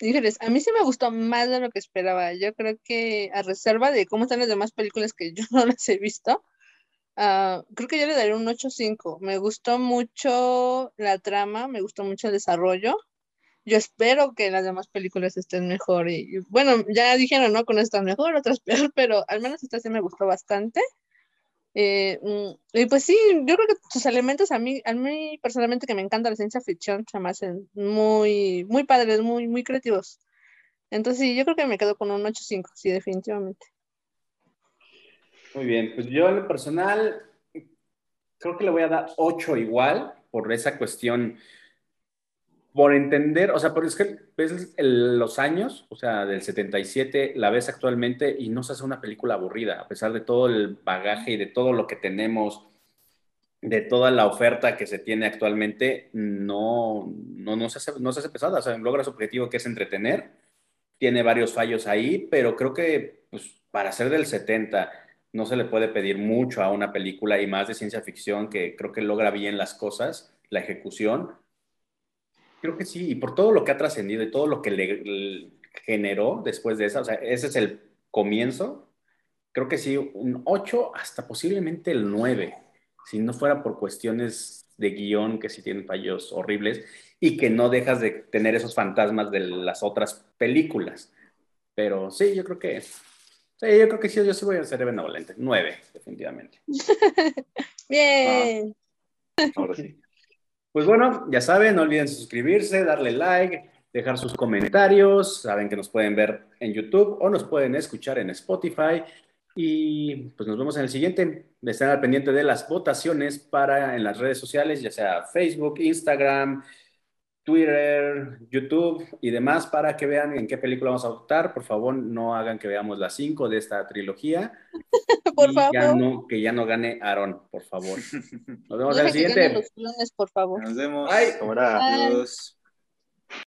Híjoles, a mí sí me gustó más de lo que esperaba. Yo creo que a reserva de cómo están las demás películas que yo no las he visto, uh, creo que yo le daría un 8.5. Me gustó mucho la trama, me gustó mucho el desarrollo. Yo espero que las demás películas estén mejor. Y, bueno, ya dijeron, ¿no? Con esta mejor, otras peor, pero al menos esta sí me gustó bastante. Eh, mm, y pues sí, yo creo que sus elementos a mí, a mí personalmente que me encanta la ciencia ficción, se me hacen muy, muy padres, muy, muy creativos. Entonces sí, yo creo que me quedo con un 8.5, sí, definitivamente. Muy bien, pues yo en lo personal creo que le voy a dar 8 igual por esa cuestión. Por entender, o sea, por es que ves los años, o sea, del 77, la ves actualmente y no se hace una película aburrida, a pesar de todo el bagaje y de todo lo que tenemos, de toda la oferta que se tiene actualmente, no, no, no, se, hace, no se hace pesada, o sea, logra su objetivo que es entretener, tiene varios fallos ahí, pero creo que pues, para ser del 70 no se le puede pedir mucho a una película y más de ciencia ficción que creo que logra bien las cosas, la ejecución Creo que sí, y por todo lo que ha trascendido y todo lo que le, generó después de esa, o sea, ese es el comienzo. Creo que sí, un 8 hasta posiblemente el 9, si no fuera por cuestiones de guion que sí tienen fallos horribles y que no dejas de tener esos fantasmas de las otras películas. Pero sí, yo creo que sí, yo creo que sí, yo sí voy a ser benevolente. 9, definitivamente. Bien. Ah, ahora sí. Pues bueno, ya saben, no olviden suscribirse, darle like, dejar sus comentarios. Saben que nos pueden ver en YouTube o nos pueden escuchar en Spotify. Y pues nos vemos en el siguiente. Estén al pendiente de las votaciones para en las redes sociales, ya sea Facebook, Instagram, Twitter, YouTube y demás para que vean en qué película vamos a votar. Por favor, no hagan que veamos las cinco de esta trilogía. por favor. no, que ya no gane Aaron, por favor. Nos vemos en el siguiente. por favor. Nos vemos. Bye. Adiós.